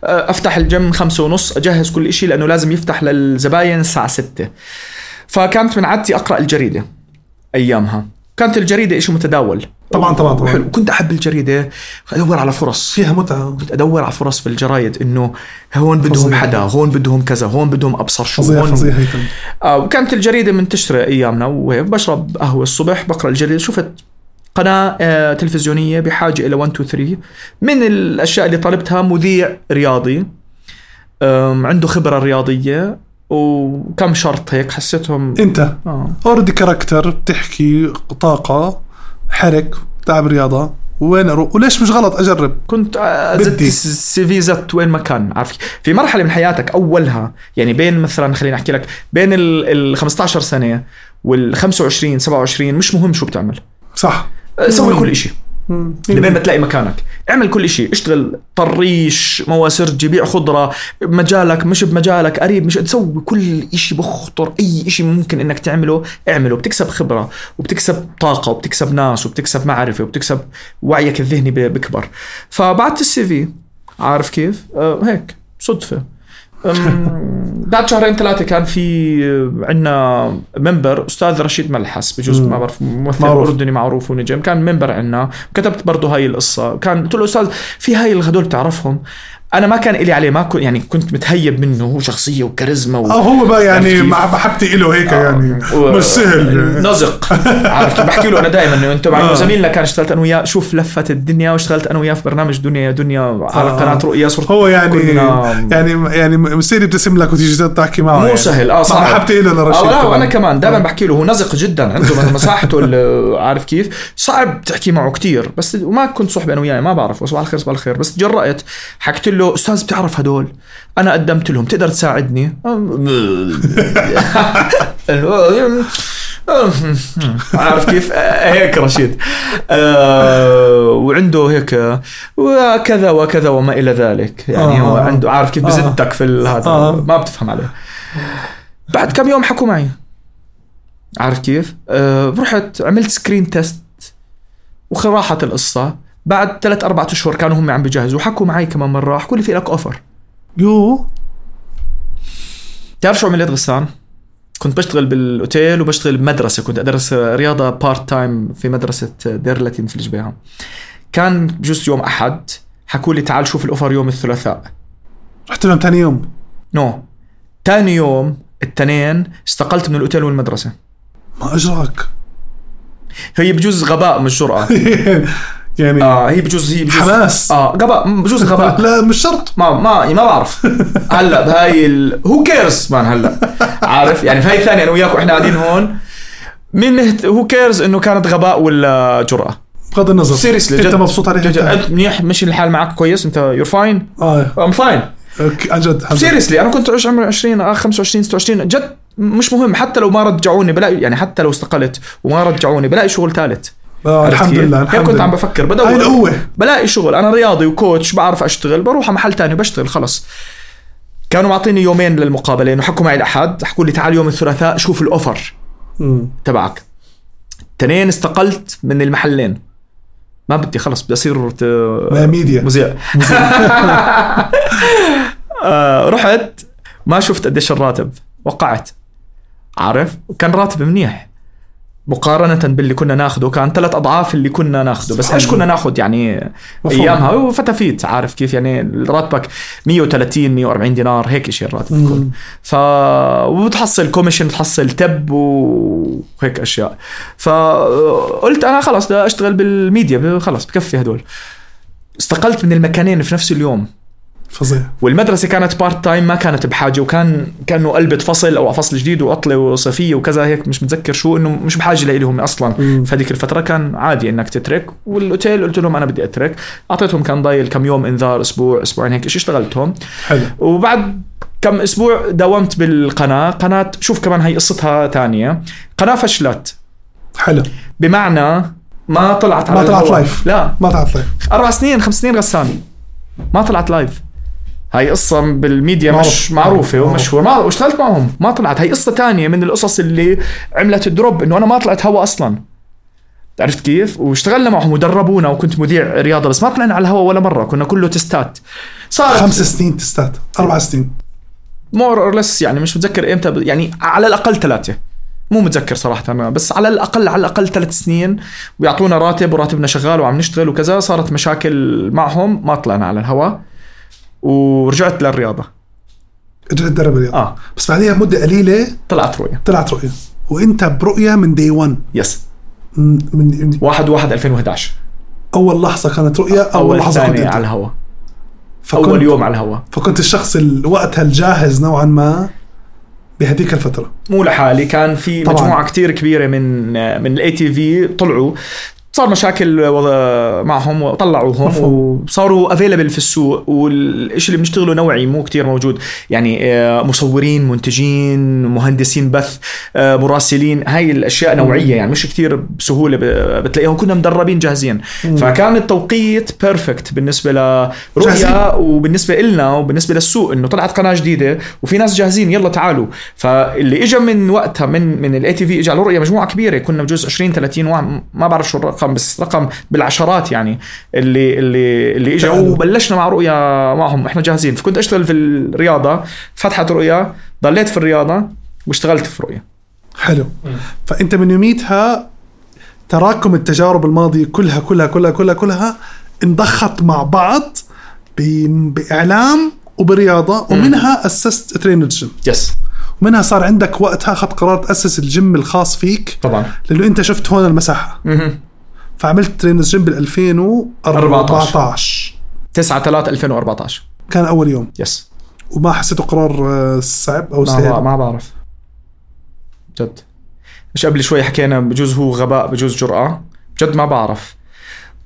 أفتح الجيم خمسة ونص أجهز كل إشي لأنه لازم يفتح للزباين الساعة ستة. فكانت من عادتي أقرأ الجريدة أيامها. كانت الجريدة إشي متداول. طبعاً- طبعاً- طبعاً. حلو. كنت أحب الجريدة أدور على فرص. فيها متعة. كنت أدور على فرص في الجرايد إنه هون بدهم. حدا هون بدهم كذا هون بدهم أبصر شو فظيع هون. فظيع آه وكانت الجريدة منتشره أيامنا وهيك. بشرب قهوة الصبح بقرأ الجريدة شفت قناة آه تلفزيونية بحاجة إلى 1 2 3 من الأشياء اللي طلبتها مذيع رياضي. عنده خبرة رياضية وكم شرط هيك حسيتهم. أنت آه. already character بتحكي طاقة. حرك تعب رياضة وين أروح وليش مش غلط أجرب. كنت آه، زدت. السي في زدت وين ما كان عارف في مرحلة من حياتك أولها يعني بين مثلا خليني أحكي لك بين ال ال 15 سنة وال 25 27 مش مهم شو بتعمل. صح. آه، سوي. كل شيء لبين ما تلاقي مكانك. اعمل كل شيء. اشتغل طريش مواسرجي بيع خضرة مجالك مش بمجالك قريب مش تسوي كل شيء بخطر. أي شيء ممكن إنك تعمله اعمله. بتكسب خبرة وبتكسب طاقة وبتكسب ناس وبتكسب معرفة وبتكسب وعيك الذهني بكبر فبعت السي في. عارف كيف؟ آه هيك. صدفة. بعد شهرين ثلاثة كان في عندنا منبر أستاذ رشيد ملحس بجوز. ما بعرف ممثل معروف. أردني معروف ونجم كان منبر عندنا كتبت برضه هاي القصة كان قلت له أستاذ في هاي الهدول بتعرفهم أنا ما كان إلي عليه ما كنت يعني كنت متهيب منه هو شخصية وكاريزما و... آه هو بقى يعني؟ مع محبتي له هيك يعني. و- مش سهل. نزق. عارف كيف بحكي له أنا دائما إنه انت مع آه. زميلنا كان اشتغلت أنا وياه شوف لفت الدنيا واشتغلت أنا وياه في برنامج دنيا يا دنيا على آه. قناة رؤيا صرت هو يعني كنا- يعني يعني مصير يبتسم لك وتيجي تحكي معه مو يعني. سهل. آه صعب. محبتي له لرشيد آه. وأنا كمان. دائما بحكي له هو نزق جدا عنده مساحته عارف كيف؟ صعب تحكي معه كتير. بس وما كنت صحبه أنا وياه ما بعرف صباح الخير صباح الخير. بس تجرأت حكيت له أستاذ بتعرف هدول؟ أنا قدمت لهم تقدر تساعدني؟ عارف كيف؟ آه، هيك رشيد. آه، وعنده هيك وكذا وكذا وما إلى ذلك. يعني هو آه. عنده عارف كيف؟ آه. بزتك في ال- هذا. آه. ما بتفهم عليه. بعد كم يوم حكوا معي. عارف كيف؟ رحت عملت screen test وراحت القصة. بعد ثلاث أربعة أشهر كانوا هم عم بيجهزوا حكوا معي كمان مرة حكوا لي في لك offer you. تعرف شو عملت غسان؟ كنت بشتغل بالأوتيل وبشتغل بمدرسة. كنت أدرس رياضة part time في مدرسة دير اللاتين في الجبيهه كان بجوز يوم أحد. حكوا لي تعال شوف ال offer يوم الثلاثاء. رحت لهم ثاني يوم؟ no. تاني يوم التنين استقلت من الأوتيل والمدرسة. ما أجرأك هي بجوز غباء مش جرأة يعني آه هي بجوز هي بجوز حماس. آه غباء بجوز غباء لا مش شرط. ما ما ما بعرف. هلا بهاي ال... who cares man هلا؟ عارف؟ يعني في هاي الثانية أنا وياك وإحنا قاعدين هون. man who cares إنه كانت غباء ولا جرأة؟ بغض النظر. seriously أنت مبسوط عليه جد أنت. منيح؟ مشي الحال معك كويس؟ انت you're fine آه. I'm fine عن جد. seriously أنا كنت عش عمري 20 آه 25 26 جد مش مهم. حتى لو ما رجعوني بلاقي يعني حتى لو استقلت وما رجعوني بلاقي شغل ثالث. آه الحمد كيف؟ لله هيك الحمد كنت عم بفكر هاي بدور القوة. بلاقي شغل. أنا رياضي و coach بعرف أشتغل بروح على محل تاني بشتغل خلص. كانوا معطيني يومين للمقابله انه حكوا معي الاحد حكوا لي تعال يوم الثلاثاء شوف الأوفر. تبعك. تنين استقلت من المحلين. ما بدي خلص بدي أصير ت- ما ميديا. مذيع. آه، رحت ما شفت قديش الراتب. وقعت. عارف؟ وكان راتب منيح. مقارنة باللي كنا ناخده كان ثلاث أضعاف اللي كنا ناخده. بس إيش. كنا ناخد يعني مفهوم. أيامها؟ وفتافيت عارف كيف؟ يعني راتبك 130 140 دينار هيك شيء الراتب مم. يكون ف وبتحصل commission بتحصل tip وهيك أشياء. فقلت أنا خلص بدي أشتغل بالميديا خلص بكفي هدول. استقلت من المكانين في نفس اليوم. فظيع والمدرسة كانت part time ما كانت بحاجة وكان كأنه قلبة فصل أو فصل جديد وعطله وصيفية وكذا هيك مش متذكر شو إنه مش بحاجة لهم أصلا. مم. في هذيك الفترة كان عادي إنك تترك. والأوتيل قلت لهم أنا بدي أترك. أعطيتهم كان ضايل كم يوم إنذار أسبوع أسبوعين هيك شيء اشتغلتهم. حلو. وبعد كم أسبوع داومت بالقناة. قناة شوف كمان هي قصتها تانية. قناة فشلت. حلو. بمعنى ما طلعت ما على طلعت. live. لا. ما تعرف ليه أربع سنين خمس سنين غسان. ما طلعت live هاي قصة بالميديا معروف. مش معروفة معروف. ومشهورة. ما واشتغلت معهم؟ ما طلعت. هاي قصة تانية من القصص اللي عملت الدروب إنه أنا ما طلعت هوا أصلا. عرفت كيف؟ واشتغلنا معهم ودربونا وكنت مذيع رياضة بس ما طلعنا على الهوا ولا مرة. كنا كله تستات. صارت خمس سنين تستات. أربع سنين. مور أور لس يعني مش متذكر إمتى يعني على الأقل ثلاثة. مو متذكر صراحة أنا بس على الأقل على الأقل ثلاث سنين. ويعطونا راتب وراتبنا شغال وعم نشتغل وكذا. صارت مشاكل معهم ما طلعنا على الهواء ورجعت للرياضة. رجعت تدرب الرياضه آه. بس بعديها بمده قليلة طلعت رؤية. طلعت رؤية. وأنت برؤية من day 1 yes من, من 1 1 2011 أول لحظة كانت رؤية أول, أول لحظة كنت على الهواء فكنت أول يوم على الهواء فكنت الشخص ال- وقتها الجاهز نوعا ما بهديك الفترة. مو لحالي كان في طبعاً. مجموعة كتير كبيرة من من ال ATV طلعوا. صار مشاكل وض- معهم وطلعوهم مفهوم. وصاروا available في السوق والشيء اللي بنشتغله نوعي مو كتير موجود. يعني آه، مصورين منتجين مهندسين بث آه، مراسلين هاي الأشياء نوعية يعني مش كتير بسهولة بتلاقيهم كنا مدربين جاهزين. فكان التوقيت perfect بالنسبة. لرؤيا وبالنسبة لنا وبالنسبة للسوق إنه طلعت قناة جديدة وفي ناس جاهزين يلا تعالوا. فاللي اجى من وقتها من من ال ATV اجى على رؤيا مجموعة كبيرة كنا بجوز 20 30 واحد ما بعرف شو الرقم. بس رقم بالعشرات يعني اللي اللي اللي تعالوا. وبلشنا مع رؤيا معهم إحنا جاهزين. فكنت أشتغل في الرياضة فتحت رؤيا ضليت في الرياضة واشتغلت في رؤيا. حلو. فأنت من يوميتها تراكم التجارب الماضية كلها كلها كلها كلها كلها انضخت مع بعض بإعلام وبرياضة ومنها أسست trainer gym yes ومنها صار عندك وقتها اخذت قرار تأسس الجيم الخاص فيك طبعا. لأنه أنت شفت هون المساحة. فعملت ترينر جيم بال 2014 9 3 2014 كان أول يوم. يس وما حسيته قرار آه، صعب أو سهل ما بعرف. جد. مش قبل شوي حكينا بجوز هو غباء بجوز جرأة. جد ما بعرف.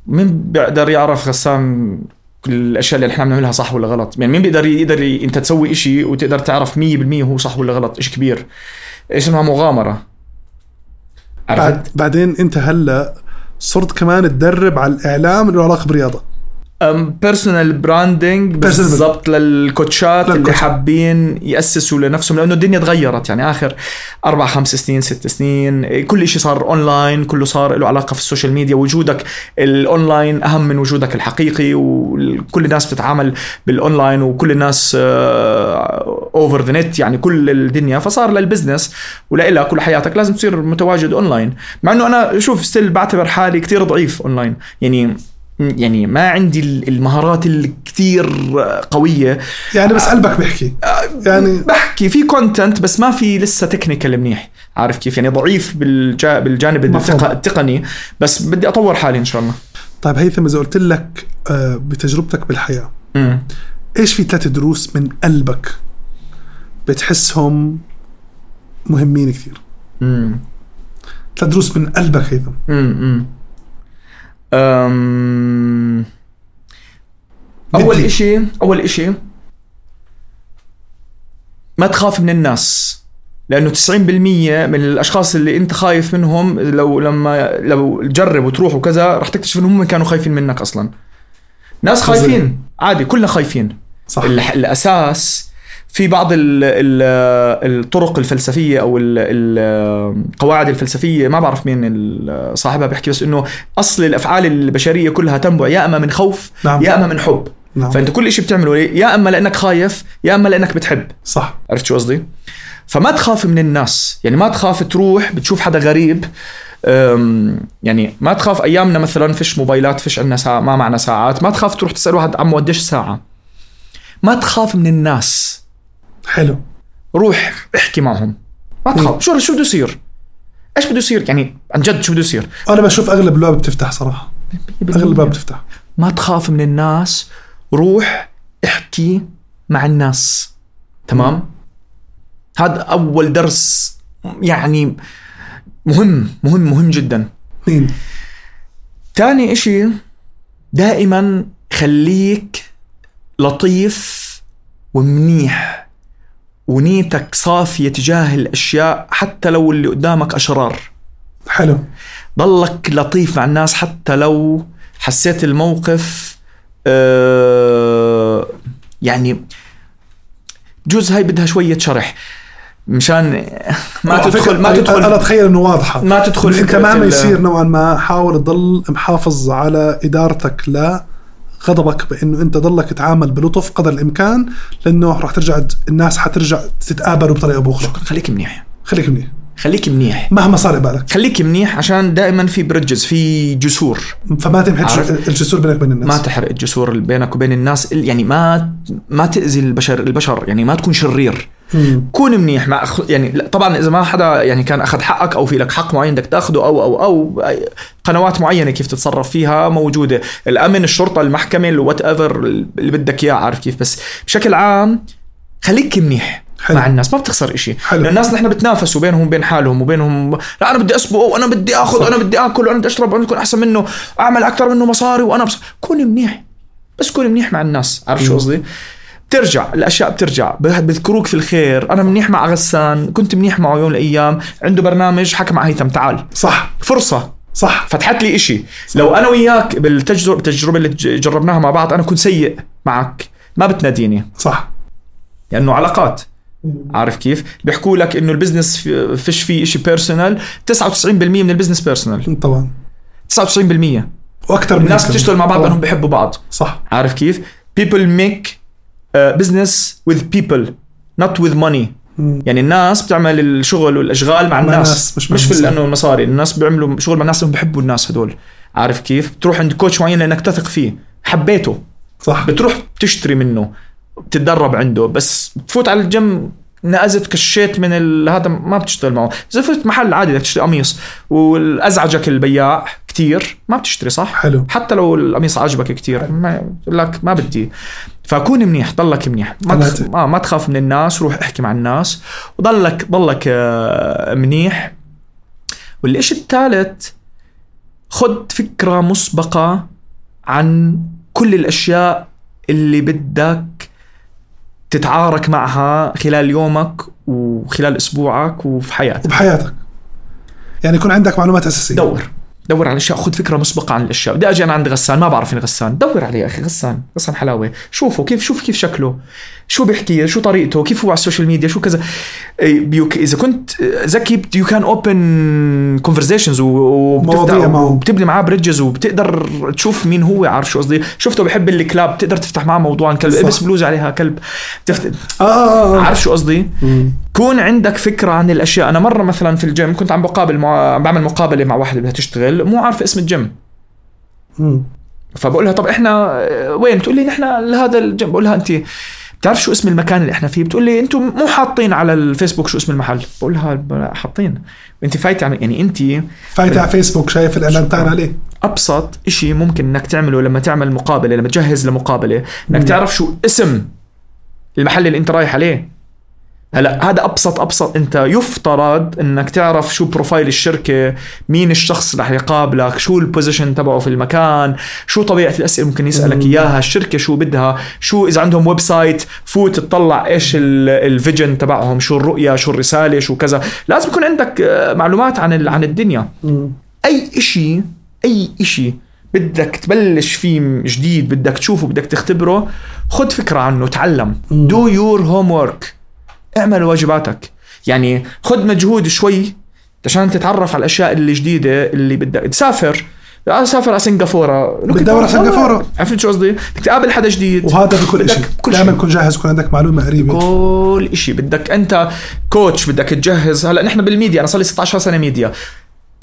مين بيقدر يعرف غسان كل الأشياء اللي إحنا بنعملها صح ولا غلط؟ يعني مين بيقدر يقدر ي... أنت تسوي إشي وتقدر تعرف 100% هو صح ولا غلط إشي كبير. اسمها؟ مغامرة. عرفت؟ بعد بعدين أنت هلأ صرت كمان تدرب على الإعلام له علاقة برياضه personal branding. بالضبط للكوتشات اللي. حابين يأسسوا لنفسهم لأنه الدنيا تغيرت. يعني آخر أربع خمس سنين ست سنين كل شيء صار اونلاين كله صار له علاقة في ال social media. وجودك الاونلاين أهم من وجودك الحقيقي وكل الناس بتتعامل بالاونلاين وكل الناس over the net يعني كل الدنيا. فصار لل business ولإلها كل حياتك لازم تصير متواجد اونلاين مع إنه أنا شوف still بعتبر حالي كتير ضعيف اونلاين يعني يعني ما عندي المهارات الكتير قوية. يعني بس قلبك بيحكي. يعني بحكي. في content بس ما في لسه technical منيح. عارف كيف؟ يعني ضعيف بالجا بالجانب التقني. بس بدي أطور حالي إن شاء الله. طيب هيثم إذا قلت لك آه، بتجربتك بالحياة امم إيش في ثلاث دروس من قلبك بتحسهم مهمين كثير؟ ثلاث دروس من قلبك هيثم. امم أم... أول. إشي أول إشي ما تخاف من الناس لأنه 90% من الأشخاص اللي أنت خايف منهم لو لما لو تجرب وتروح وكذا رح تكتشف إنهم هم كانوا خايفين منك أصلا ناس. خايفين عادي كلنا خايفين صح الأساس في بعض ال ال الطرق الفلسفية أو ال- ال- القواعد الفلسفية ما بعرف مين صاحبها بيحكي بس إنه أصل الأفعال البشرية كلها تنبع يا أما من خوف نعم. يا أما من حب. نعم. فأنت كل شيء بتعمله يا أما لأنك خايف يا أما لأنك بتحب. صح. عرفت شو قصدي؟ فما تخاف من الناس. يعني ما تخاف تروح بتشوف حدا غريب. يعني ما تخاف أيامنا مثلا فيش موبايلات فيش عندنا ساعة ما معنا ساعات. ما تخاف تروح تسأل واحد عمو قديش الساعة ما تخاف من الناس. حلو. روح احكي معهم. ما تخاف. شو شو بده يصير؟ إيش بده يصير؟ يعني عن جد شو بده يصير؟ أنا بشوف أغلب الباب بتفتح صراحة. أغلب الباب بتفتح. ما تخاف من الناس. روح احكي مع الناس. تمام؟ هذا أول درس يعني مهم مهم مهم جدا. اثنين تاني إشي دائما خليك لطيف ومنيح. ونيتك صافية تجاه الأشياء حتى لو اللي قدامك أشرار. حلو. ضلك لطيف مع الناس حتى لو حسيت الموقف آه يعني جزء هاي بدها شوية شرح. مشان ما تدخل ما أنا تدخل أتخيل إنه واضحة. ما تدخل انت مهما يصير نوعا ما. حاول تضل محافظ على إدارتك لغضبك بإنه أنت ضلك تتعامل بلطف قدر الإمكان لأنه راح ترجع الناس حترجع تتقابلوا بطريقة باخرى خليك منيح. خليك منيح. خليك منيح. مهما صار بالك خليك منيح عشان دائما في بريدجز في جسور. فما عارف. الجسور بينك وبين الناس. ما تحرق الجسور بينك وبين الناس يعني ما ما تأذي البشر البشر يعني ما تكون شرير. مم. كون منيح مع أخ- يعني طبعا إذا ما حدا يعني كان أخذ حقك أو في لك حق معين بدك تأخذه أو أو أو قنوات معينة كيف تتصرف فيها موجودة. الأمن الشرطة المحكمة الوات ايفر اللي بدك إياه عارف كيف. بس بشكل عام خليك منيح. حلو. مع الناس ما بتخسر إشي. حلو. لأن الناس نحن بتنافسوا بينهم وبين حالهم وبينهم. لا أنا بدي أسبق وأنا بدي آخذ وأنا بدي آكل وأنا بدي أشرب وأنا أكون أحسن منه أعمل أكثر منه مصاري وأنا بص... كون منيح. بس كون منيح مع الناس. عارف شو قصدي؟ بترجع الأشياء بترجع. بذكروك في الخير. أنا منيح مع غسان. كنت منيح معه يوم من الأيام. عنده برنامج حكى مع هيثم. تعال. صح. فرصة. صح. فتحت لي إشي. لو أنا وياك بالتجربة التجربه اللي جربناها مع بعض أنا كنت سيء معك. ما بتناديني. صح. لأنه علاقات. عارف كيف؟ بيحكوا لك إنه ال business في- فيش فيه شيء personal 99% من ال business personal طبعا. 99% وأكثر من الناس بتشتغل مع بعض. لأنهم بيحبوا بعض. صح. عارف كيف؟ People make uh, business with people not with money. مم. يعني الناس بتعمل الشغل والأشغال مع الناس. الناس، مش مش, في. لأنه المصاري الناس بيعملوا شغل مع الناس لأنهم بيحبوا الناس هدول. عارف كيف؟ بتروح عند coach معين لأنك تثق فيه. حبيته. صح. بتروح بتشتري منه. بتتدرب عنده بس بتفوت على الجيم نقزت كشيت من ال... هذا ما بتشتغل معه. إذا فزت محل عادي بدك تشتري قميص وازعجك البياع كتير ما بتشتري صح؟ حلو. حتى لو القميص عجبك كتير ما لك ما بدي. فكون منيح ضلك منيح. ما تخ... آه ما تخاف من الناس روح احكي مع الناس. وضلك ضلك آه، منيح. والإشي الثالث خد فكرة مسبقة عن كل الأشياء اللي بدك تتعارك معها خلال يومك وخلال أسبوعك وفي حياتك. وبحياتك. يعني يكون عندك معلومات أساسية. دور. دور على أشياء. خذ فكرة مسبقة عن الأشياء. بدي أجي أنا عند غسان. ما بعرف مين غسان. دور عليه يا أخي. غسان. غسان حلاوة. شوفه كيف شوف كيف شكله. شو بيحكي؟ شو طريقته؟ كيف هو على ال social media؟ شو كذا؟ إيه، إذا كنت ذكي you can open conversations. وبتبني معاه bridges وبتقدر تشوف مين هو عارف شو قصدي؟ شفته بحب الكلاب بتقدر تفتح معاه موضوع عن كلب. صح. البس بلوز عليها كلب. تفت... آه آه, آه. عارف شو قصدي. كون عندك فكرة عن الأشياء. أنا مرة مثلا في الجيم كنت عم بقابل مع... عم بعمل مقابلة مع واحدة بدها تشتغل مو عارفة اسم الجيم. فبقول لها طب إحنا آه، وين؟ بتقول لي نحن لهذا الجيم. بقول لها انت بتعرف شو اسم المكان اللي إحنا فيه؟ بتقول لي أنتم مو حاطين على الفيسبوك شو اسم المحل. بقول لها لا، حاطين. انت فايتة يعني يعني أنت فايت على فيسبوك شايف الإعلان تاعنا عليه أبسط شيء ممكن إنك تعمله لما تعمل مقابلة لما تجهز لمقابلة إنك. تعرف شو اسم المحل اللي أنت رايح عليه. هلا هذا ابسط أبسط أنت يفترض إنك تعرف شو profile الشركة مين الشخص اللي رح يقابلك شو ال position تبعه في المكان شو طبيعة الأسئلة ممكن يسألك. إياها الشركة شو بدها شو إذا عندهم website فوت تطلع إيش ال- ال vision تبعهم شو الرؤية شو الرسالة شو كذا لازم يكون عندك آه، معلومات عن عن الدنيا. أي إشي أي إشي بدك تبلش فيه جديد بدك تشوفه بدك تختبره خد فكرة عنه تعلم. do your homework اعمل واجباتك. يعني خد مجهود شوي عشان تتعرف على الأشياء اللي جديدة اللي بدك. تسافر. اسافر على سنغافورة. بتدور على سنغافورة. عرفت شو قصدي؟ بدك تقابل حدا جديد. وهذا بكل شيء كل دائما. تكون جاهز يكون عندك معلومة قريبة. كل شيء بدك أنت coach بدك تجهز. هلأ نحن بالميديا أنا صار لي 16 سنة media.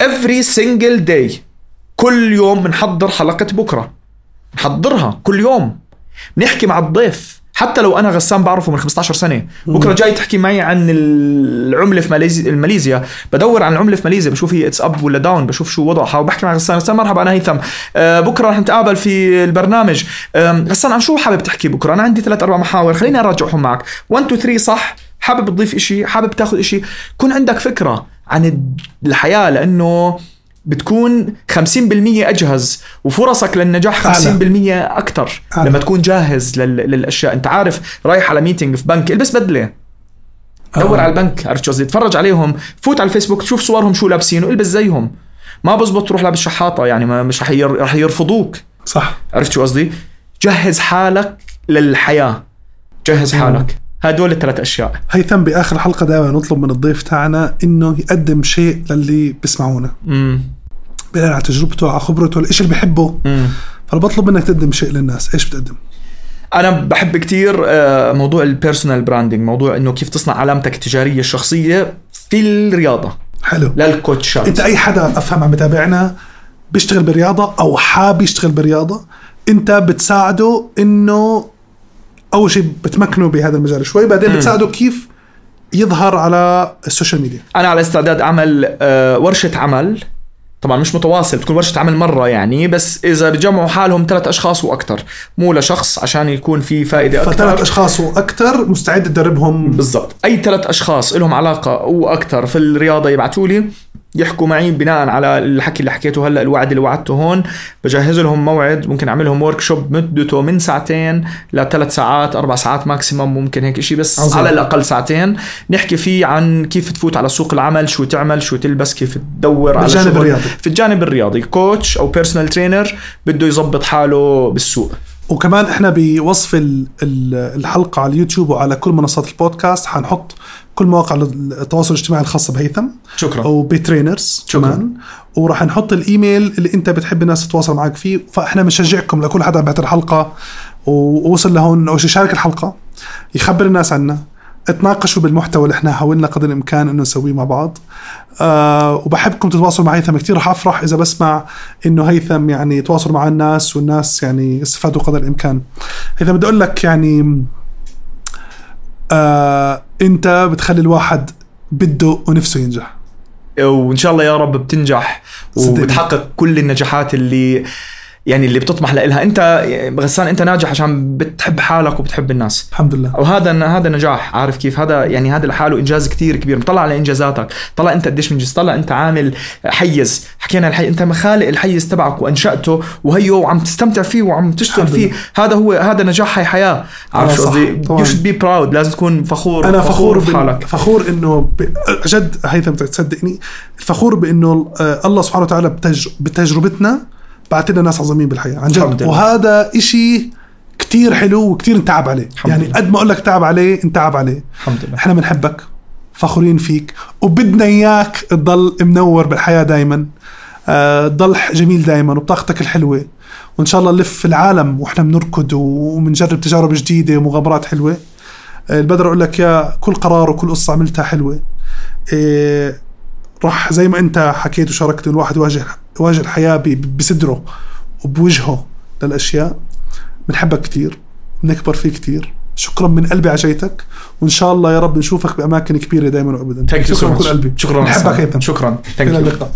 Every single day كل يوم بنحضر حلقة بكرة. نحضرها كل يوم. نحكي مع الضيف. حتى لو أنا غسان بعرفه من 15 سنة بكرة جاي تحكي معي عن العملة في ماليزيا ماليزيا بدور عن العملة في ماليزيا بشوف هي it's up ولا down بشوف شو وضعها وبحكي مع غسان غسان مرحبا أنا هيثم آه بكرة رح نتقابل في البرنامج. آه غسان عن شو حابب تحكي بكرة؟ أنا عندي ثلاث أربع محاور خليني أراجعهم معك. 1 2 3 صح؟ حابب تضيف إشي؟ حابب تاخذ إشي؟ كون عندك فكرة عن الحياة لأنه بتكون 50% أجهز وفرصك للنجاح 50% أكثر. لما تكون جاهز لل... للأشياء. أنت عارف رايح على meeting في بنك البس بدلة. دور آه. على البنك عرفت شو قصدي؟ اتفرج عليهم فوت على الفيسبوك تشوف صورهم شو لابسين والبس زيهم. ما بزبط تروح لابس شحاطة يعني ما مش رح ير... رح يرفضوك. صح. عرفت شو قصدي؟ جهز حالك للحياة. جهز حالك. هدول الثلاث أشياء. هيثم بآخر الحلقة دائما نطلب من الضيف تاعنا إنه يقدم شيء للي بيسمعونا. امم بناء على تجربته على خبرته الشيء اللي بيحبه امم فانا بطلب منك تقدم شيء للناس. إيش بتقدم؟ أنا بحب كتير آه، موضوع ال personal branding موضوع إنه كيف تصنع علامتك التجارية الشخصية في الرياضة. حلو. لل coachات أنت أي حدا أفهم عم بتابعنا بيشتغل بالرياضة أو حاب يشتغل بالرياضة أنت بتساعده إنه أول شيء بتمكنه بهذا المجال شوي بعدين. بتساعده كيف يظهر على ال social media. أنا على استعداد اعمل آه، ورشة عمل. طبعا مش متواصل بتكون ورشة عمل مرة يعني بس إذا بيجمعوا حالهم ثلاث أشخاص وأكثر مو لشخص عشان يكون في فائدة أكثر فثلاث أشخاص وأكثر مستعد تدربهم. بالضبط. أي ثلاث أشخاص لهم علاقة وأكثر في الرياضة يبعثوا لي. يحكوا معي بناء على الحكي اللي حكيته هلا الوعد اللي وعدته هون بجهز لهم موعد ممكن أعمل لهم workshop مدته من ساعتين لثلاث ساعات أربع ساعات maximum ممكن هيك شيء بس عظيم. على الأقل ساعتين نحكي فيه عن كيف تفوت على سوق العمل شو تعمل شو تلبس كيف تدور على بالجانب شغل. الرياضي. في الجانب الرياضي coach أو personal trainer بده يظبط حاله بالسوق وكمان إحنا بوصف ال- ال- الحلقة على اليوتيوب وعلى كل منصات البودكاست حنحط كل مواقع التواصل الاجتماعي الخاصة بهيثم. شكرا. أو بترينرز شكراً. كمان. وراح نحط الإيميل اللي أنت بتحب الناس تتواصل معك فيه. فإحنا بنشجعكم لكل حدا بعت الحلقة ووصل لهون أو يشارك الحلقة. يخبر الناس عنا. اتناقشوا بالمحتوى اللي إحنا حاولنا قدر الإمكان إنه نسويه مع بعض. آه وبحبكم تتواصلوا مع هيثم. كثير رح أفرح إذا بسمع إنه هيثم يعني يتواصل مع الناس والناس يعني استفادوا قدر الإمكان. هيثم بدي أقول لك يعني آه انت بتخلي الواحد بده ونفسه ينجح وإن شاء الله يا رب بتنجح. وبتحقق كل النجاحات اللي يعني اللي بتطمح لها أنت غسان أنت ناجح عشان بتحب حالك وبتحب الناس. الحمد لله. وهذا هذا نجاح. عارف كيف؟ هذا يعني هذا لحاله إنجاز كتير كبير. طلع على إنجازاتك. طلع أنت قديش منجز. طلع أنت عامل حيز. حكينا الحي أنت مخالق الحيز تبعك وأنشأته وهيو وعم تستمتع فيه وعم تشتغل فيه. هذا هو هذا نجاح هي حياة. عارف شو. قصدي. you should be proud لازم تكون فخور أنا فخور بحالك. بال... فخور إنه ب... جد هيثم تصدقني. فخور بإنه آه، الله سبحانه وتعالى بتج... بتجربتنا بعت لنا ناس عظيمين بالحياة عن جد. وهذا إشي كتير حلو وكتير انتعب عليه. الحمد يعني. قد ما أقول لك تعب عليه انتعب عليه. الحمد لله. إحنا بنحبك فخورين فيك وبدنا إياك تضل منور بالحياة دائما آه، تضل ح- جميل دائما وبطاقتك الحلوة. وإن شاء الله نلف العالم وإحنا بنركض وبنجرب تجارب جديدة ومغامرات حلوة. آه، البدر أقول لك يا كل قرار وكل قصة عملتها حلوة. إيه راح زي ما أنت حكيت وشاركت الواحد يواجه يواجه الحياة ب- بصدره وبوجهه للأشياء. بنحبك كثير بنكبر فيه كثير شكرا من قلبي عشيتك وإن شاء الله يا رب نشوفك بأماكن كبيرة دائما وابدا. شكرا من كل قلبي. شكرا بنحبك. هيثم شكرا. إلى اللقاء.